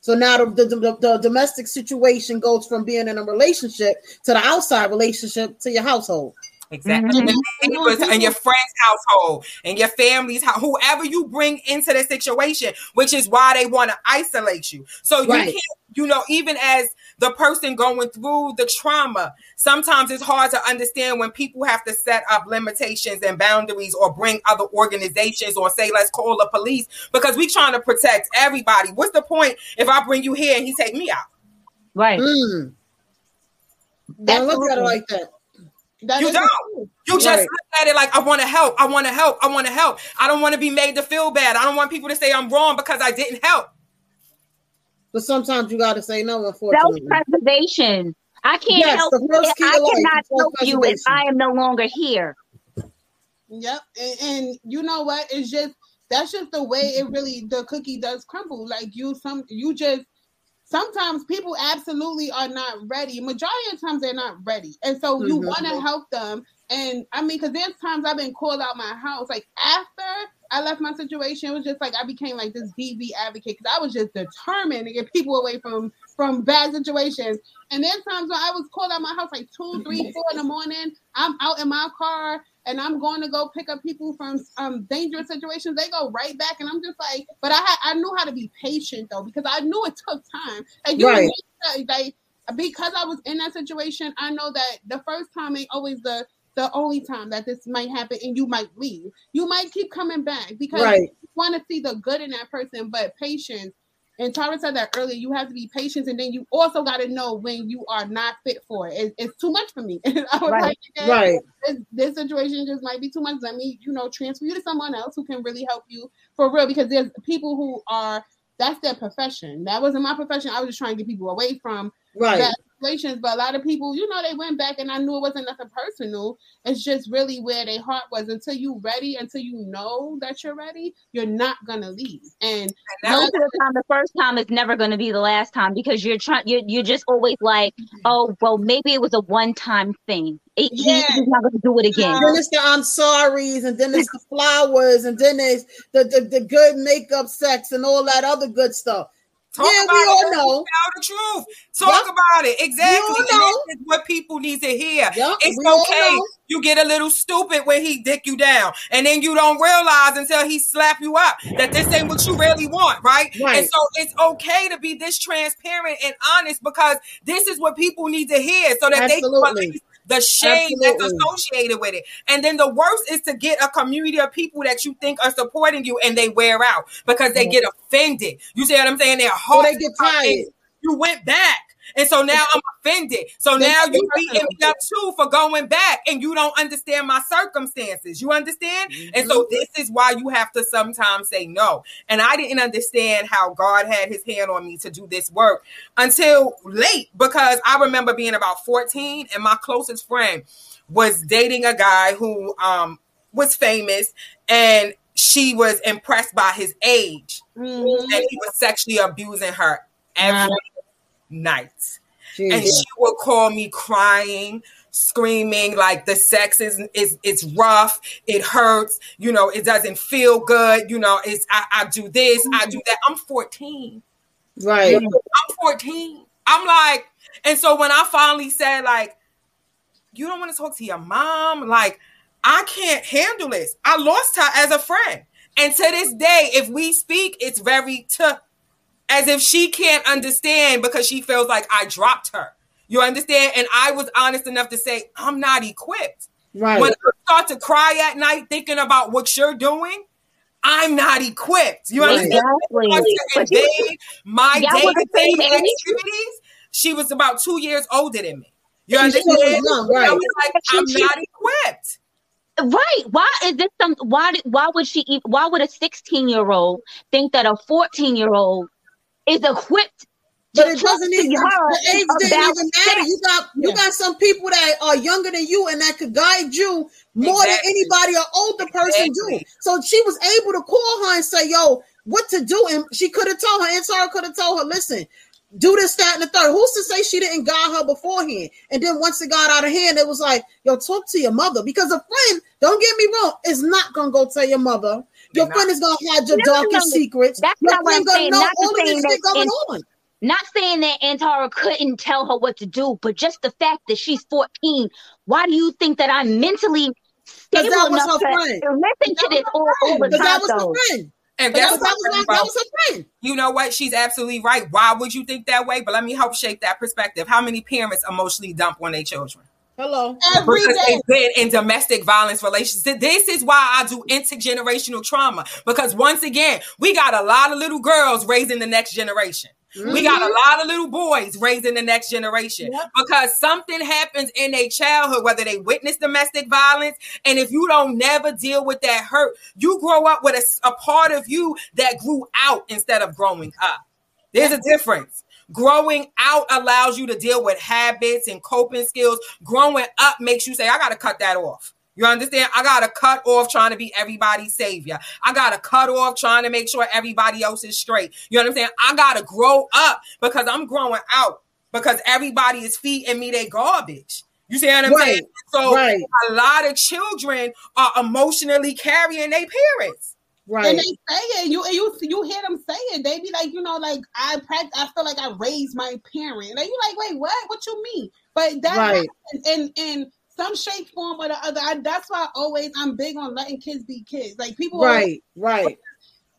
So now the, the, the, the domestic situation goes from being in a relationship to the outside relationship to your household. Exactly. Mhm. And neighbors and your friends' household and your family's house, whoever you bring into the situation, which is why they want to isolate you. So you Right. can't, you know, even as the person going through the trauma, sometimes it's hard to understand when people have to set up limitations and boundaries or bring other organizations or say, let's call the police because we trying to protect everybody. What's the point if I bring you here and he take me out? Right. Mm. Don't look at it like that. That You don't. true. You just Right. look at it like I want to help. I want to help. I want to help. I don't want to be made to feel bad. I don't want people to say I'm wrong because I didn't help. But sometimes you got to say no, unfortunately. Self-preservation. I can't Yes, help the you. first key I life cannot help you if. I am no longer here. Yep. And, and you know what? It's just that's just the way it really the cookie does crumble. Like you some you just sometimes people absolutely are not ready. Majority of times they're not ready. And so you Mhm. want to help them. And I mean, because there's times I've been called out my house. Like after I left my situation, it was just like I became like this DV advocate because I was just determined to get people away from from bad situations. And there's times when I was called out my house like two, three, four in the morning. I'm out in my car and I'm going to go pick up people from um, dangerous situations. They go right back, and I'm just like, but I I knew how to be patient though because I knew it took time. And you Right. like because I was in that situation, I know that the first time ain't always the the only time that this might happen, and you might leave. You might keep coming back because Right. you want to see the good in that person, but patience. And Tara said that earlier. You have to be patient, and then you also got to know when you are not fit for it. It- It's too much for me. I was Right. like, Right. this, this situation just might be too much. Let me, you know, transfer you to someone else who can really help you for real. Because there's people who are that's their profession. That wasn't my profession. I was just trying to get people away from Right. bad situations. But a lot of people, you know, they went back, and I knew it wasn't nothing personal. It's just really where their heart was. Until you ready, until you know that you're ready, you're not gonna leave. And Most of the time, the first time is never going to be the last time because you're trying. You're, you're just always like, mm-hmm. oh, well, maybe it was a one-time thing. He- he- Yeah. he's not to do it again. Then it's the I'm sorry's, and then it's the flowers, and then there's the, the, the good makeup sex and all that other good stuff. Talk yeah, about we it. know. Tell the truth. Talk Yep. about it. Exactly. all this is what people need to hear. Yep, It's we okay. You get a little stupid when he dick you down, and then you don't realize until he slap you up that this ain't what you really want, right? Right. And so it's okay to be this transparent and honest because this is what people need to hear, so that they can Absolutely. release the shame that's associated with it. And then the worst is to get a community of people that you think are supporting you and they wear out because they get offended. You see what I'm saying? Their Or heart they get tired. you went back. And so now I'm offended. So now you beating me up too for going back and you don't understand my circumstances. You understand? And so Mm-hmm. this is why you have to sometimes say no. And I didn't understand how God had his hand on me to do this work until late because I remember being about 14 and my closest friend was dating a guy who um was famous and she was impressed by his age Mhm. and he was sexually abusing her every night. And she would call me crying, screaming like the sex is is it's rough, it hurts, you know, it doesn't feel good, you know, it's I, I do this, I do that. I'm 14. Right. I'm 14. I'm like, and so when I finally said, like, you don't want to talk to your mom, like, I can't handle this. I lost her as a friend. And to this day, if we speak, it's very to as if she can't understand because she feels like I dropped her. You understand? And I was honest enough to say, I'm not equipped. Right. When I start to cry at night thinking about what you're doing, I'm not equipped. You Right. understand? Exactly. To invade my Y'all were the day-to-day age? activities. She was about two years older than me. You understand? was young, right. I was like, I'm not equipped. Right. Why is this some why why would she ev- why would a 16 year old think that a 14 year old is equipped But to it talk doesn't to even the age didn't even matter. sex? You got you Yeah. got some people that are younger than you and that could guide you more Exactly. than anybody or older person Exactly. do. So she was able to call her and say, "Yo, what to do?" And she could have told her, and Sarah could have told her, "Listen, do this, that, and the third. Who's to say she didn't guide her beforehand? And then once it got out of hand, it was like, yo, talk to your mother. Because a friend, don't get me wrong, is not gonna go tell your mother. Your They're friend is gonna hide your No, no, darkest no. secrets. That's your not what I'm gonna saying. know Not all of saying this that going in- on. Not saying that Antara couldn't tell her what to do, but just the fact that she's 14, why do you think that I'm mentally stable that was enough her to friend. to listen to this all, all the time? that was though? her friend. And But guess that, was- that was what, that was her friend. You know what? She's absolutely right. Why would you think that way? But let me help shape that perspective. How many parents emotionally dump on their children? Hello. Every because day. they've been in domestic violence relationships. This is why I do intergenerational trauma. Because once again, we got a lot of little girls raising the next generation. We got a mm-hmm. lot of little boys raising the next generation because something happens in their childhood, whether they witness domestic violence, and if you don't never deal with that hurt, you grow up with a, a part of you that grew out instead of growing up. There's a difference. Growing out allows you to deal with habits and coping skills. Growing up makes you say, I got to cut that off. You understand? I got to cut off trying to be everybody's savior. I got to cut off trying to make sure everybody else is straight. You understand? I got to grow up because I'm growing out because everybody is feeding me their garbage. You see what I'm Right, saying? So right. a lot of children are emotionally carrying their parents. Right. And they say it. You and you you hear them say it. They be like, you know, like I practice. I feel like I raised my parent. And you like, wait, what? What you mean? But that Right. and in some shape, form, or the other. I, that's why I always I'm big on letting kids be kids. Like people, Right, right.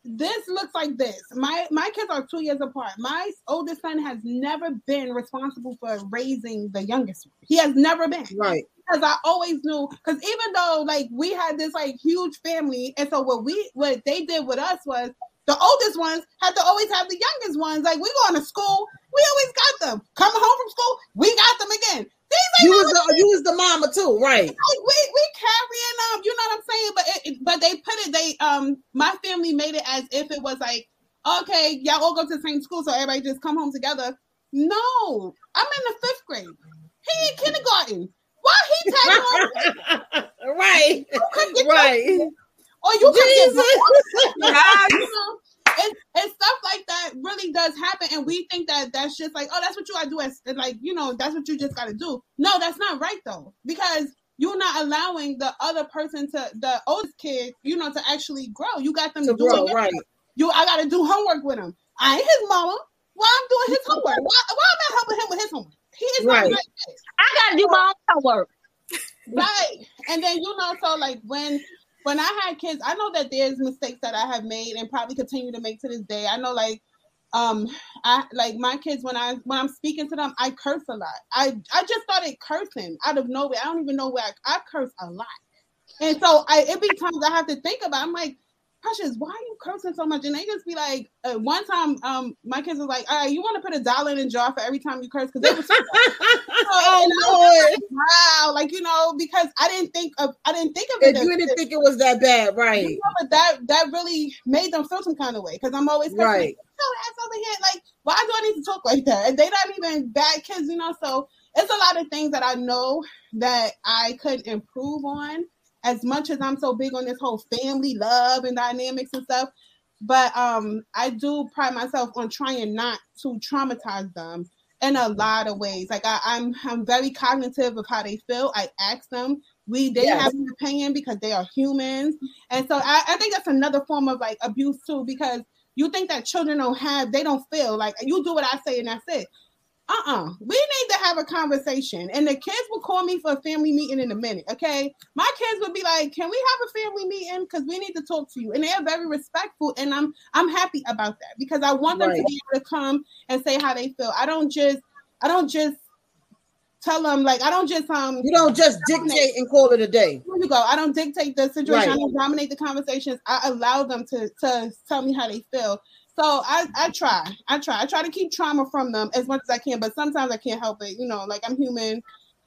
This looks like this. My my kids are two years apart. My oldest son has never been responsible for raising the youngest one. He has never been Right. because I always knew. Because even though like we had this like huge family, and so what we what they did with us was the oldest ones had to always have the youngest ones. Like we going to school, we always got them. Coming home from school, we got them again. You was the you was the mama too, right? like we we carrying um, you know what I'm saying? But it, but they put it they um my family made it as if it was like okay y'all all go to the same school so everybody just come home together. No, I'm in the fifth grade. He in kindergarten. Why he tagging on? right. Right. or you could get Jesus. You know, and, and stuff like that really does happen, and we think that that's just like, oh, that's what you gotta do, as like you know, that's what you just gotta do. No, that's not right though, because you're not allowing the other person to the oldest kid, you know, to actually grow. You got them To doing grow, it. right. You, I gotta do homework with him. I ain't his mama. Why I'm doing his homework? Why, why am I helping him with his homework? He is not Right. like. I gotta do my own homework. right and then you know so like when when i had kids i know that there's mistakes that i have made and probably continue to make to this day. I know like um i like my kids when i when i'm speaking to them i curse a lot. I i just started cursing out of nowhere. I don't even know where i, I curse a lot. And so i it be times i have to think about i'm like Precious, why are you cursing so much? And they just be like, uh, one time, um, my kids was like, "All right, you want to put a dollar in a jar for every time you curse?" Because they was oh and Lord. like, wow, like you know, because I didn't think of I didn't think of it. You didn't think it was that bad, right? you know, but that that really made them feel some kind of way because I'm always cursing, Right. like, "Yo, ass over here. Like, why do I need to talk like that? And they not even bad kids, you know. So it's a lot of things that I know that I could improve on. As much as I'm so big on this whole family love and dynamics and stuff, but um, I do pride myself on trying not to traumatize them in a lot of ways. Like I, I'm, I'm very cognitive of how they feel. I ask them. We they Yes. have an opinion because they are humans, and so I, I think that's another form of like abuse too. Because you think that children don't have, they don't feel like you do what I say and that's it. Uh-uh. We need to have a conversation. And the kids will call me for a family meeting in a minute. Okay. My kids would be like, Can we have a family meeting? Because we need to talk to you. And they are very respectful. And I'm I'm happy about that because I want them to be able to come and say how they feel. I don't just I don't just tell them like I don't just um You don't just dictate and call it a day. here you go. I don't dictate the situation. I don't dominate the conversations. I allow them to to tell me how they feel. So I I try. I try. I try to keep trauma from them as much as I can, but sometimes I can't help it. You know, like I'm human.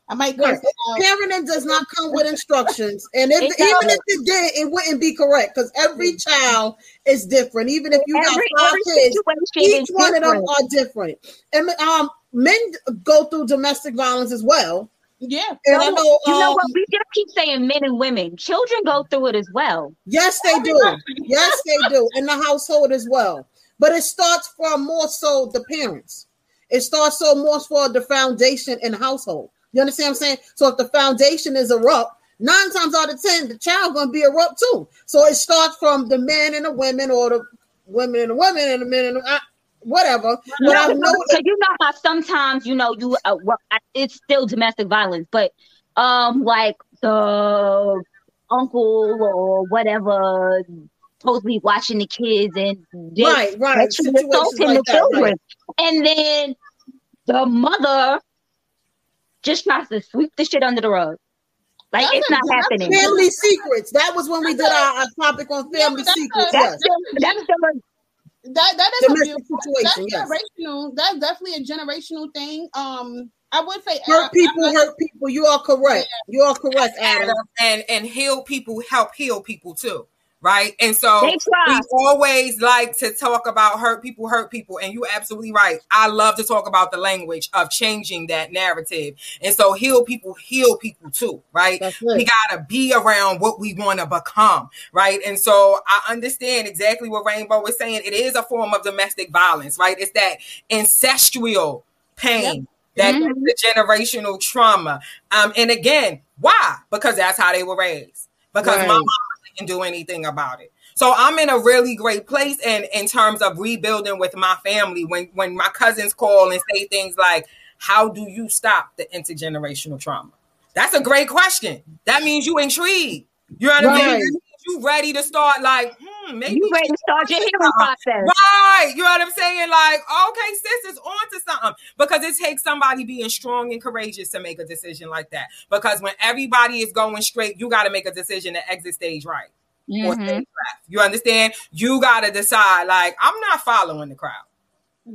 I might go. Right. Parenting does not come with instructions, and if, even if it did, it wouldn't be correct because every child is different. Even if you got five kids, each one of them are different. And um, men go through domestic violence as well. Yeah. And I know, you know um, what? We just keep saying men and women. Children go through it as well. Yes, they do. Yes, they do in the household as well. But it starts from more so the parents. It starts so more for the foundation in the household. You understand what I'm saying? So if the foundation is erupt, nine times out of ten, the child gonna be erupt too. So it starts from the men and the women, or the women and the women and the men and the, uh, whatever. But I've noticed, so you know how sometimes you know you uh, well, it's still domestic violence, but um, like the uncle or whatever supposed to be watching the kids and just Right, right. sexually assaulting like the that, children, right. and then the mother just tries to sweep the shit under the rug, like That's it's not that's happening. family secrets. That was when we did our, our topic on family but that's secrets. a- That's Yes. still, that's still a That that is Domestic abuse. situation, That's yes. generational. That's definitely a generational thing. Um, I would say Hurt I- people, I'm hurt people. You are correct. You are correct, Adam. Adam, and and heal people help heal people too right? And so we always like to talk about hurt people hurt people. And you're absolutely right. I love to talk about the language of changing that narrative. And so heal people heal people too right? We gotta be around what we want to become right? And so i understand exactly what rainbow was saying. It is a form of domestic violence right? It's that ancestral pain that Mhm. the generational trauma. Um and again why? Because that's how they were raised. Because Right. my mom didn't do anything about it. So i'm in a really great place and in terms of rebuilding with my family. When when my cousins call and say things like how do you stop the intergenerational trauma? That's a great question. That means you intrigued. You know what i mean? Right. That means you ready to start like hmm maybe you ready to start your healing process. Right. You know what I'm saying? Like, okay, sis is on to something. Because it takes somebody being strong and courageous to make a decision like that. Because when everybody is going straight, you got to make a decision to exit stage right or Mhm. stage left. You understand? You got to decide, like, I'm not following the crowd.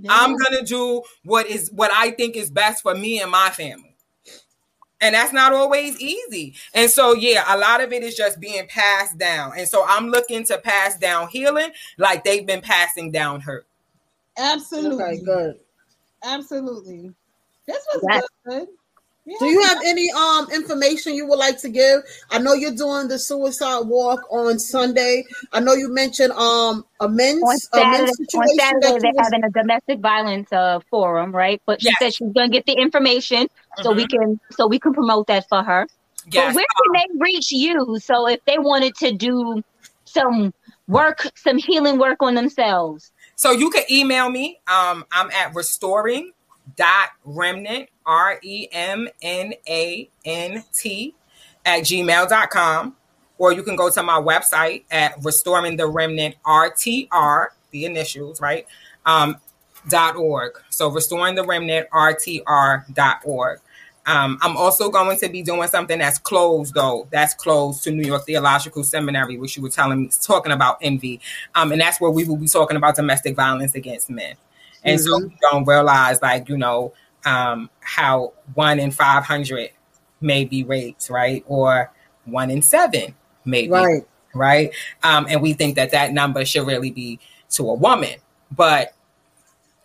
I'm gonna do what is what I think is best for me and my family. And that's not always easy. And so, yeah, a lot of it is just being passed down. And so I'm looking to pass down healing like they've been passing down hurt. Absolutely. Okay, good. Absolutely. This was Yes. good. Do you have any um information you would like to give? I know you're doing the suicide walk on Sunday. I know you mentioned um a men's on a Saturday, men's on Saturday they're was, having a domestic violence uh, forum, right? But she Yes. said she's gonna get the information so we can so we can promote that for her. Yes. But where can they reach you? So if they wanted to do some work, some healing work on themselves. So you can email me. Um, I'm at restoring dot remnant r e m n a n t at gmail.com or you can go to my website at restoring the remnant rtr the initials right um dot org so restoring the remnant rtr dot org um, I'm also going to be doing something that's closed, though. That's closed to New York Theological Seminary, which you were telling me, talking about envy. Um, and that's where we will be talking about domestic violence against men. And so we don't realize, like, you know, um, how one in 500 may be raped, right? Or one in seven, maybe, right. right? Um, and we think that that number should really be to a woman. But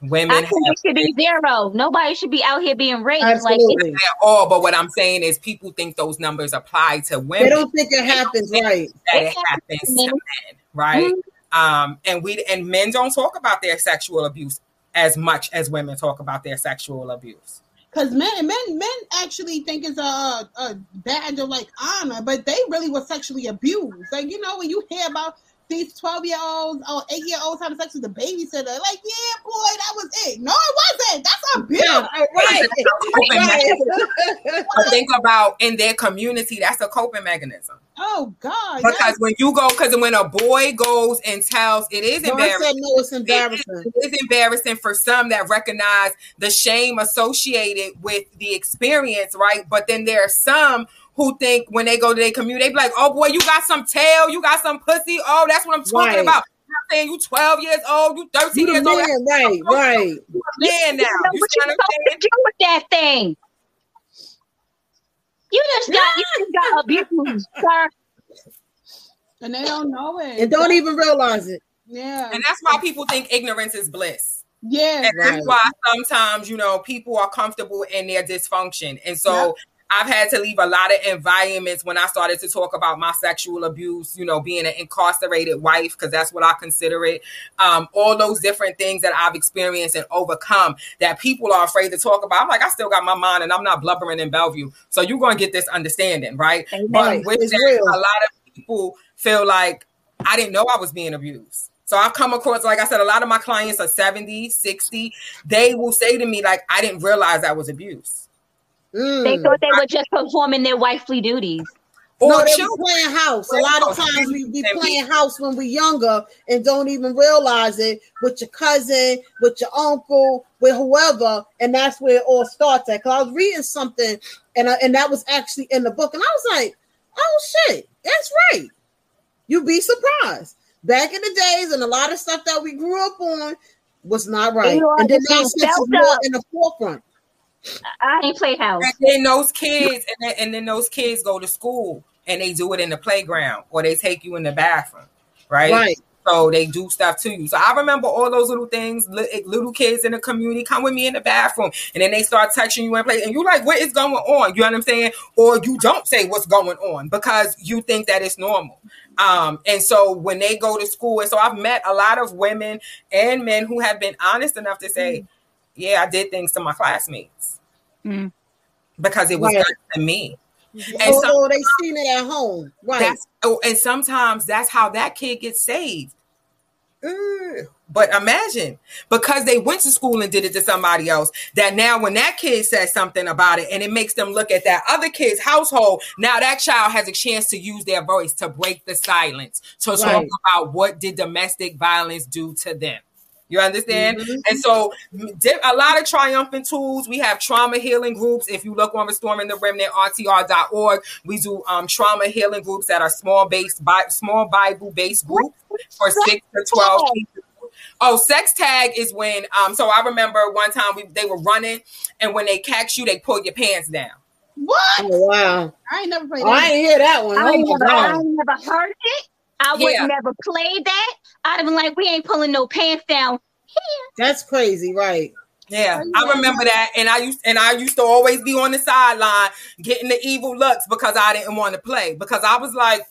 women I have think it should be zero. Nobody should be out here being raped. Like Absolutely. at all. But what I'm saying is, people think those numbers apply to women. They don't think it happens, right? that It it happens to men. men, right? Mhm. Um, and we and men don't talk about their sexual abuse as much as women talk about their sexual abuse. Because men, men, men actually think it's a, a badge of like honor, but they really were sexually abused. Like you know, when you hear about these twelve year olds or oh, eight year olds having sex with the babysitter, like yeah, boy, that was it. No, it wasn't. That's abuse. Yeah, right. right. But think about in their community, that's a coping mechanism. Oh God, Because yes. when you go, because when a boy goes and tells, it is embarrassing. no, it's embarrassing. It is embarrassing for some that recognize the shame associated with the experience, right? But then there are some who think when they go to their community, they be like, "Oh boy, you got some tail, you got some pussy. Oh, that's what I'm talking Right. about." I'm saying you 12 years old, you 13 You the years old. man, right, right. You a man now. you know You what see you what I'm supposed to do with that thing? You just got you just got abused, sir. and they don't know it. And don't even realize it. yeah, And that's why people think ignorance is bliss. yeah. And Right. that's why sometimes, you know, people are comfortable in their dysfunction. And so I've had to leave a lot of environments when I started to talk about my sexual abuse, you know, being an incarcerated wife, because that's what I consider it. Um, all those different things that I've experienced and overcome that people are afraid to talk about. I'm like, I still got my mind and I'm not blubbering in Bellevue. So you're going to get this understanding, right? But with that, a lot of people feel like I didn't know I was being abused. So I've come across, like I said, a lot of my clients are 70, 60. They will say to me, like, I didn't realize I was abuse. Mm. They thought they were just performing their wifely duties. no, they be playing house. A lot of times we be playing house when we're younger and don't even realize it with your cousin, with your uncle, with whoever, and that's where it all starts at. Because I was reading something, and I, and that was actually in the book, and I was like, "Oh shit, that's right." You'd be surprised. Back in the days, and a lot of stuff that we grew up on was not right, You and then it's now being sex is felt more in the forefront. I ain't played house. And then those kids, and then, and then those kids go to school and they do it in the playground or they take you in the bathroom, right? Right. So they do stuff to you. So I remember all those little things. li- Little kids in the community come with me in the bathroom, and then they start touching you and play, and you like, what is going on? You know what I'm saying? Or you don't say what's going on because you think that it's normal. Um, and so when they go to school, and so I've met a lot of women and men who have been honest enough to say, yeah, I did things to my classmates Mm. because it was Right. done to me. And Oh, some- oh, they seen it at home, right? that's oh, and sometimes that's how that kid gets saved. Ugh. But imagine because they went to school and did it to somebody else, that now when that kid says something about it and it makes them look at that other kid's household, now that child has a chance to use their voice to break the silence, to talk Right. about what did domestic violence do to them. You understand? Mhm. And so, a lot of triumphant tools. We have trauma healing groups. If you look on Restoring the Remnant, RTR.org, we do um, trauma healing groups that are small based, bi- small Bible based groups for six to twelve people. Oh, sex tag is when. Um, so I remember one time we they were running, and when they catch you, they pull your pants down. What? Oh wow! I ain't never played Oh, I that. ain't hear that one. I Oh never, I never heard it. I would never play that. I'd have been like, we ain't pulling no pants down. Here. That's crazy, right? Yeah, Oh, I remember that, and I used and I used to always be on the sideline getting the evil looks because I didn't want to play because I was like,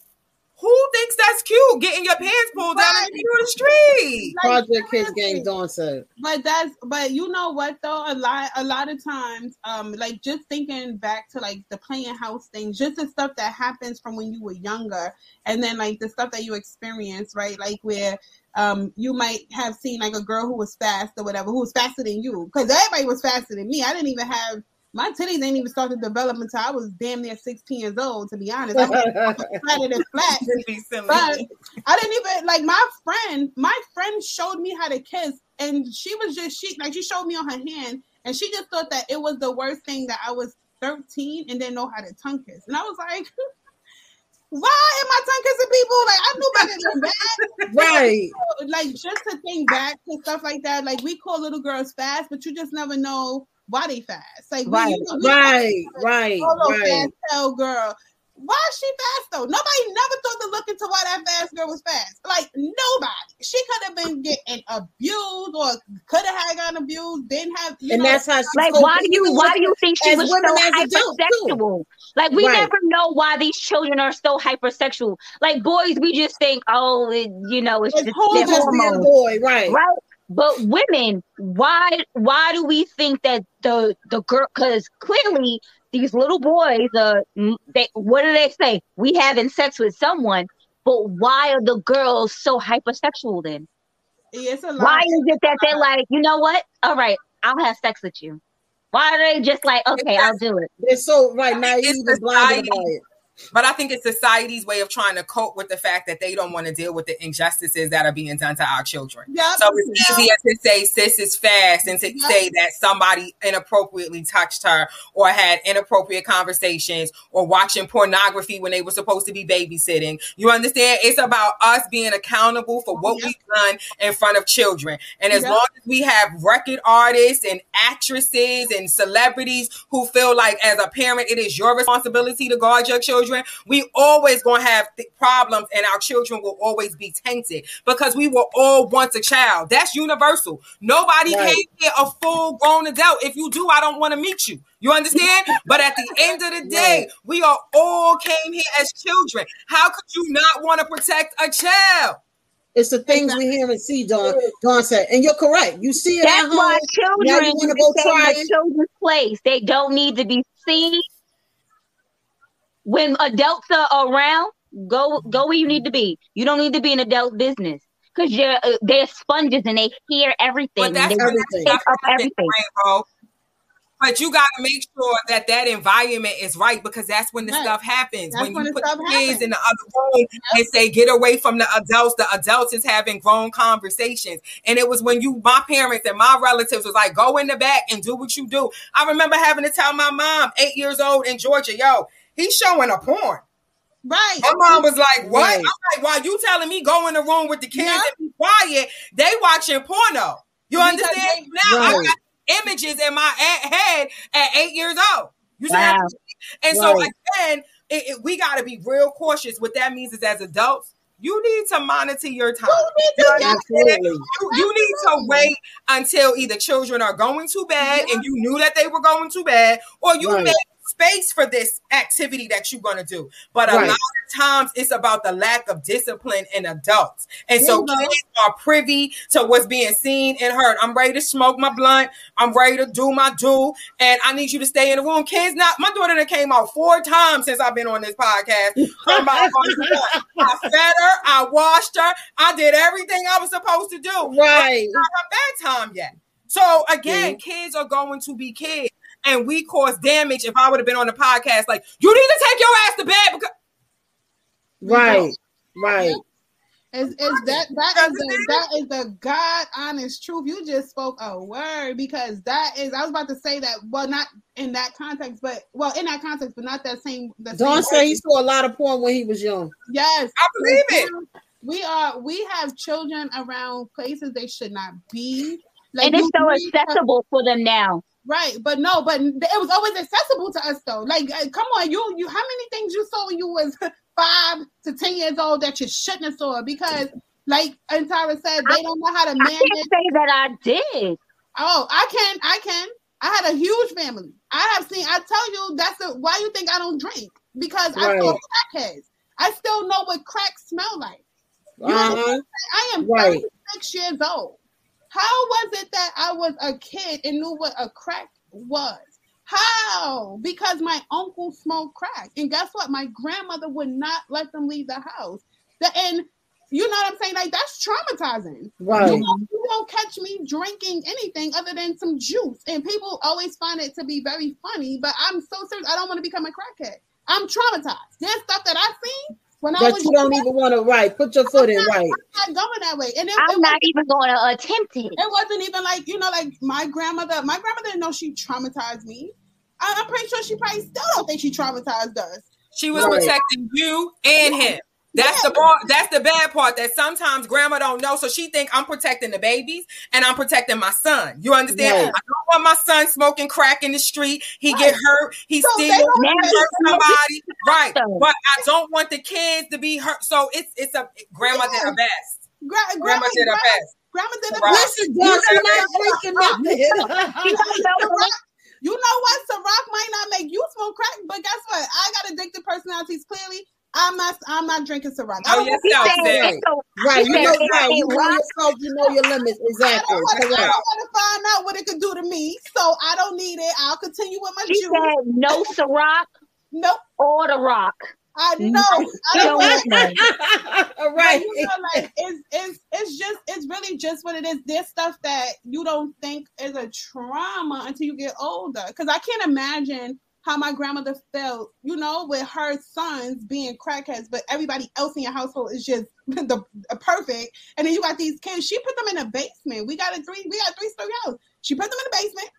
"Who thinks that's cute? Getting your pants pulled down in the middle of the street?" Like, Project Kids seriously. Game Dawn said. But that's but you know what though a lot a lot of times um like just thinking back to like the playing house thing just the stuff that happens from when you were younger and then like the stuff that you experience right like where um you might have seen like a girl who was fast or whatever who was faster than you because everybody was faster than me I didn't even have my titties didn't even start to develop until I was damn near 16 years old to be honest I was flatter than flat Be silly. but I didn't even like my friend. My friend showed me how to kiss, and she was just she like she showed me on her hand, and she just thought that it was the worst thing that I was thirteen and didn't know how to tongue kiss, and I was like. Why am I tongue kissing people? Like I knew better than that. right. Like just to think back to stuff like that. Like we call little girls fast, but you just never know why they fast. Like Right. you know, we Right. Right. Right. fast tell girl. Why is she fast though? Nobody never thought to look into why that fast girl was fast. Like nobody. She could have been getting abused or could have had gotten abused. Didn't have. You And know, that's how she Like, spoke. why do you why do you think she was so as adults, too. hypersexual? Like we Right. never know why these children are so hypersexual. Like boys, we just think, oh, it, you know, it's, It's just whole just a hormones, boy, right? right? But women, why why do we think that the the girl? Because clearly these little boys, uh, they what do they say? We having sex with someone, but why are the girls so hypersexual then? it's a lot. Why is it that they're like, you know what? All right, I'll have sex with you. Why are they just like, okay, I'll do it? They're so right naive It's and blinded society. But I think it's society's way of trying to cope with the fact that they don't want to deal with the injustices that are being done to our children. Yep. So it's easier to say sis is fast and to Yeah. say that somebody inappropriately touched her or had inappropriate conversations or watching pornography when they were supposed to be babysitting. You understand? It's about us being accountable for what Yep. we've done in front of children. And as Yep. long as we have record artists and actresses and celebrities who feel like as a parent it is your responsibility to guard your children children, we always gonna have th- problems, and our children will always be tainted because we were all once a child. That's universal. Nobody Right. came here a full grown adult. If you do, I don't want to meet you. You understand? but at the end of the day, we are all came here as children. How could you not want to protect a child? It's the things we hear and see, Dawn. Dawn said, and you're correct. You see it That's at home. why now children you want to to go stay try it. children's place. They don't need to be seen. When adults are around, go go where you need to be. You don't need to be in adult business because you're uh, they're sponges and they hear everything. But that's they when everything. that take stuff up happens, everything. Rainbow. But you got to make sure that that environment is right because that's when the Right. stuff happens. That's when when you the put the kids happens. in the other room and say, "Get away from the adults." The adults is having grown conversations, and it was when you, my parents and my relatives, was like, "Go in the back and do what you do." I remember having to tell my mom, eight years old in Georgia, "Yo, he's showing a porn." Right. My mom was like, "What?" Right. I'm like, "While you telling me go in the room with the kids Yeah. and be quiet, they watching porno." You Because understand? they- now I got images in my head at eight years old. You see Wow. what I'm? And so Right. again, it, it- we got to be real cautious. What that means is, as adults, you need to monitor your time. You understand? Absolutely. You, you need to wait until either children are going to bed and you knew that they were going to bed, or you Right. made space for this activity that you're going to do. But a Right. lot of times it's about the lack of discipline in adults. And so go. kids are privy to what's being seen and heard. I'm ready to smoke my blunt. I'm ready to do my do. And I need you to stay in the room. Kids, not my daughter that came out four times since I've been on this podcast. I fed her, I washed her, I did everything I was supposed to do Right. not her bedtime yet. So again, kids are going to be kids, and we cause damage. If I would have been on the podcast, like you need to take your ass to bed because Right. Right. Is, is that that is the that is the God honest truth? You just spoke a word because that is I was about to say that well not in that context but well in that context but not that same the Dawn same said he saw a lot of porn when he was young. yes I believe it. we are we have children around places they should not be like and it's so need to- accessible for them now. Right but no but it was always accessible to us though like uh, come on you you how many things you saw when you was five to ten years old that you shouldn't have saw because like Antara said they don't know how to I manage can't say that I did. Oh, I can, I can. I had a huge family. I have seen. I tell you, that's the why you think I don't drink because I saw crackheads. I still know what crack smell like. You Uh-huh. I am Right. 36 years old. How was it that I was a kid and knew what a crack was? How? Because my uncle smoked crack, and guess what? My grandmother would not let them leave the house. The, and you know what I'm saying? Like that's traumatizing. Right. You won't, you won't catch me drinking anything other than some juice. And people always find it to be very funny, but I'm so serious. I don't want to become a crackhead. I'm traumatized. There's stuff that I've seen when I That was you don't younger, even want to right. Put your foot in I'm not- right. I'm not that way. And it, I'm it not wasn't- even going to attempt it. it wasn't even like you know, like my grandmother. My grandmother didn't know she traumatized me. I, I'm pretty sure she probably still don't think she traumatized us. she was Right. protecting you and him. That's the part. That's the bad part. That sometimes grandma don't know, so she think I'm protecting the babies and I'm protecting my son. You understand? Right. I don't want my son smoking crack in the street. He get hurt. He So steal. they don't- He hurt somebody. Right. But I don't want the kids to be hurt. So it's it's a grandma did her best. Gra- Grandma grandma, did her grandma, best. grandma did her Right. best. Listen, you're not drinking You nothing. know, you know what? Ciroc might not make you smoke crack, but guess what? I got addicted personalities. Clearly, I'm not. I'm not drinking Ciroc. I Oh, don't yes, want- no, He said sis. it's so- Right. You know, said right. You know rock- yourself. You know your limits. I Exactly. don't want to. I don't want to find out what it could do to me, so I don't need it. I'll continue with my She juice. said no Ciroc Nope. or the rock. I know. I you don't don't want want. But, right. you know, like it's it's it's just it's really just what it is. There's stuff that you don't think is a trauma until you get older. Because I can't imagine how my grandmother felt, you know, with her sons being crackheads, but everybody else in your household is just the uh, perfect. And then you got these kids. She put them in a basement. We got a three, we got a three story house. She put them in the basement.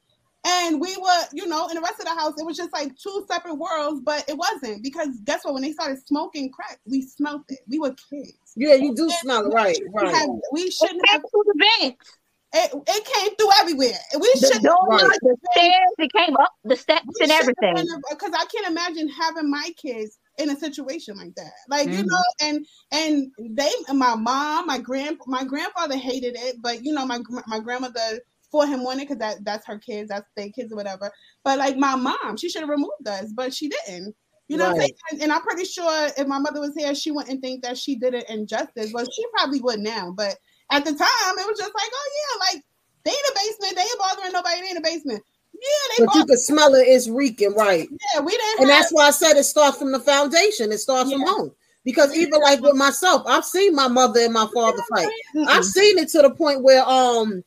And we were, you know, in the rest of the house, it was just like two separate worlds, but it wasn't because guess what? When they started smoking crack, we smelt it. We were kids. Yeah, you do smell it. Right. Right. have, we shouldn't came have. through the vents, It, it came through everywhere. We shouldn't. doors, Right. the stairs. It came up the steps and everything. Because I can't imagine having my kids in a situation like that. Like Mm-hmm. you know, and and they, my mom, my grand, my grandfather hated it, but you know, my my grandmother for him wanted because that that's her kids, that's their kids or whatever. But like my mom, she should have removed us, but she didn't. You know what I'm saying? And, and I'm pretty sure if my mother was here, she wouldn't think that she did it injustice. Well, she probably would now, but at the time, it was just like, oh yeah, like they in the basement, they ain't bothering nobody. They in the basement. Yeah, they But you can smell it, it's reeking, right? Yeah, we didn't. And have, that's why I said it starts from the foundation. It starts from home. Because even like with myself, I've seen my mother and my father fight. I've seen it to the point where um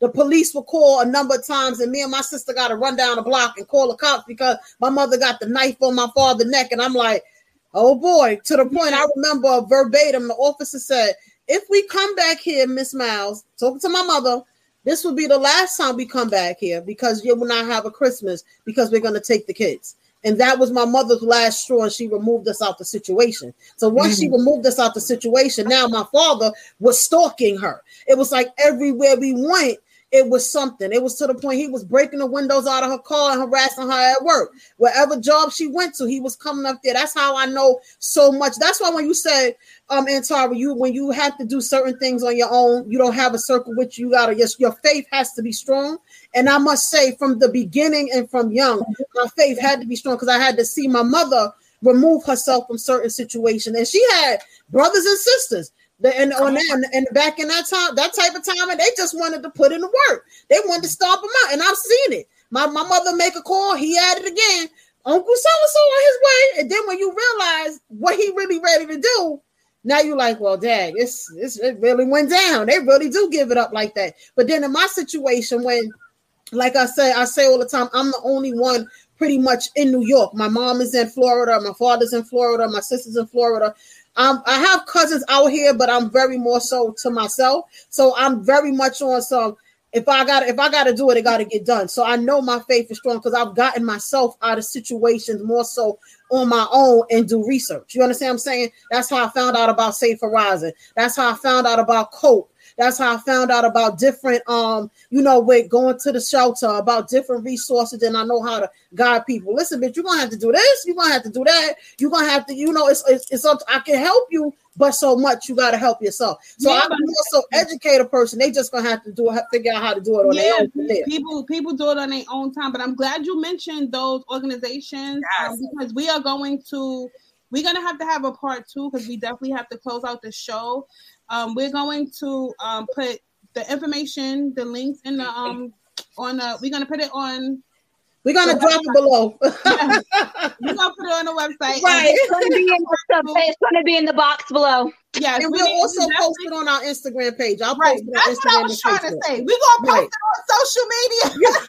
the police will call a number of times, and me and my sister got to run down the block and call the cops because my mother got the knife on my father's neck, and I'm like, oh boy. To the point I remember verbatim, the officer said, "If we come back here, Miss Miles, talking to my mother." This will be the last time we come back here because you will not have a Christmas because we're going to take the kids. And that was my mother's last straw, and she removed us out the situation. So once she mm-hmm. removed us out the situation, now my father was stalking her. It was like everywhere we went, it was something. It was to the point he was breaking the windows out of her car and harassing her at work. Whatever job she went to, he was coming up there. That's how I know so much. That's why when you said, um, Antara, you when you have to do certain things on your own, you don't have a circle which you gotta yes, your faith has to be strong. And I must say, from the beginning and from young, my faith had to be strong because I had to see my mother remove herself from certain situations. And she had brothers and sisters. The, and on that, and back in that time, that type of time, and they just wanted to put in the work. They wanted to stomp him out, and I've seen it. My my mother make a call, he had it again. Uncle so and so on his way, and then when you realize what he really ready to do, now you're like, well, dad, it's, it's it really went down. They really do give it up like that. But then in my situation, when like I say, I say all the time, I'm the only one pretty much in New York. My mom is in Florida, my father's in Florida, my sister's in Florida. Um, I have cousins out here, but I'm very more so to myself. So I'm very much on some. If I got if I got to do it, it got to get done. So I know my faith is strong because I've gotten myself out of situations more so on my own and do research. You understand what I'm saying? That's how I found out about Safe Horizon. That's how I found out about Cope. That's how I found out about different, um, you know, with going to the shelter, about different resources, and I know how to guide people. Listen, bitch, you're gonna have to do this, you're gonna have to do that, you're gonna have to, you know, it's it's, it's up. I can help you, but so much you gotta help yourself. So Yeah, I'm but- also educate a person. They just gonna have to do it, figure out how to do it on their yeah, own. from there. people people do it on their own time. But I'm glad you mentioned those organizations um, because we are going to we're gonna have to have a part two because we definitely have to close out the show. Um, we're going to um, put the information, the links in the um on the we're gonna put it on We're gonna drop it below. we're gonna put it on the website. Right. It's gonna be in the sub- it's gonna be in the box below. Yes, and we we'll we also post it on our Instagram page. I'll Right, post it on that's what I Instagram was and trying to say. We're gonna post Right. it on social media.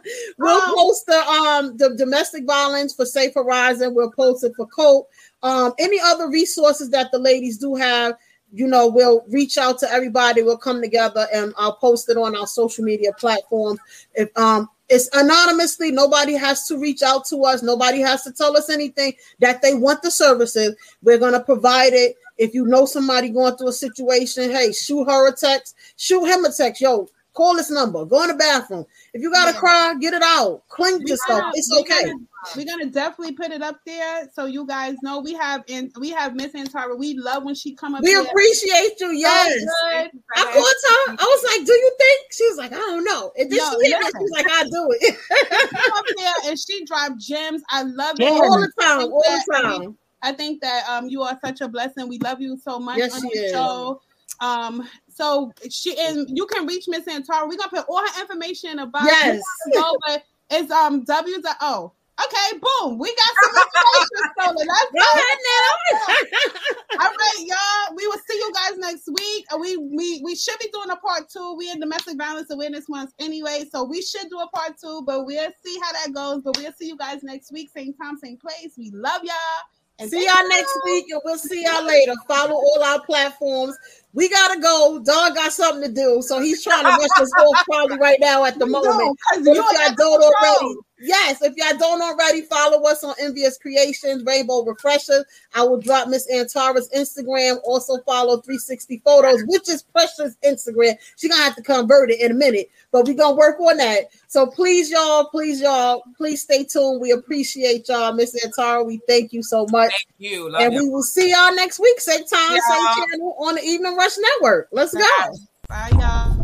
We'll Um, post the um the domestic violence for Safe Horizon. We'll post it for Cope. Um, any other resources that the ladies do have, you know, we'll reach out to everybody. We'll come together and I'll post it on our social media platforms. If um it's anonymously, nobody has to reach out to us, nobody has to tell us anything that they want the services. We're gonna provide it. If you know somebody going through a situation, hey, shoot her a text, shoot him a text. Yo, call this number, go in the bathroom. If you gotta Yeah. cry, get it out, clean yourself. gonna- It's okay. gonna- We're gonna definitely put it up there so you guys know we have in we have Miss Antara. We love when she come up. We here. appreciate you. Yes. I called her. I was like, "Do you think?" She was like, "I don't know." And then No, she hit me. She was like, "I do it up there and she dropped gems. I love it. all the time, all the I think- time." I think that um you are such a blessing. We love you so much Yes, on the is. show. Um, so she and you can reach Miss Antara. We're gonna put all her information about Yes. but it's um W oh. Okay, boom. We got some information stolen. Let's Go ahead now. All right, y'all. We will see you guys next week. Uh, We we we should be doing a part two. We in domestic violence awareness month anyway, so we should do a part two. But we'll see how that goes. But we'll see you guys next week, same time, same place. We love y'all. And See y'all you. next week, and we'll see y'all later. Follow all our platforms. We gotta go. Dog got something to do, so he's trying to rush us off probably right now at the We moment. know, 'cause But if y'all don't already, yes, if y'all don't already follow us on Envious Creations, Rainbow Refreshers, I will drop Miss Antara's Instagram. Also follow 360 Photos, which is Precious Instagram. She gonna have to convert it in a minute, but we gonna work on that. So please, y'all, please, y'all, please stay tuned. We appreciate y'all, Miss Antara. We thank you so much. Thank you. Love And you. we will see y'all next week, same time, Yeah. same channel on the Evening Rush Network. Let's go. Bye, y'all.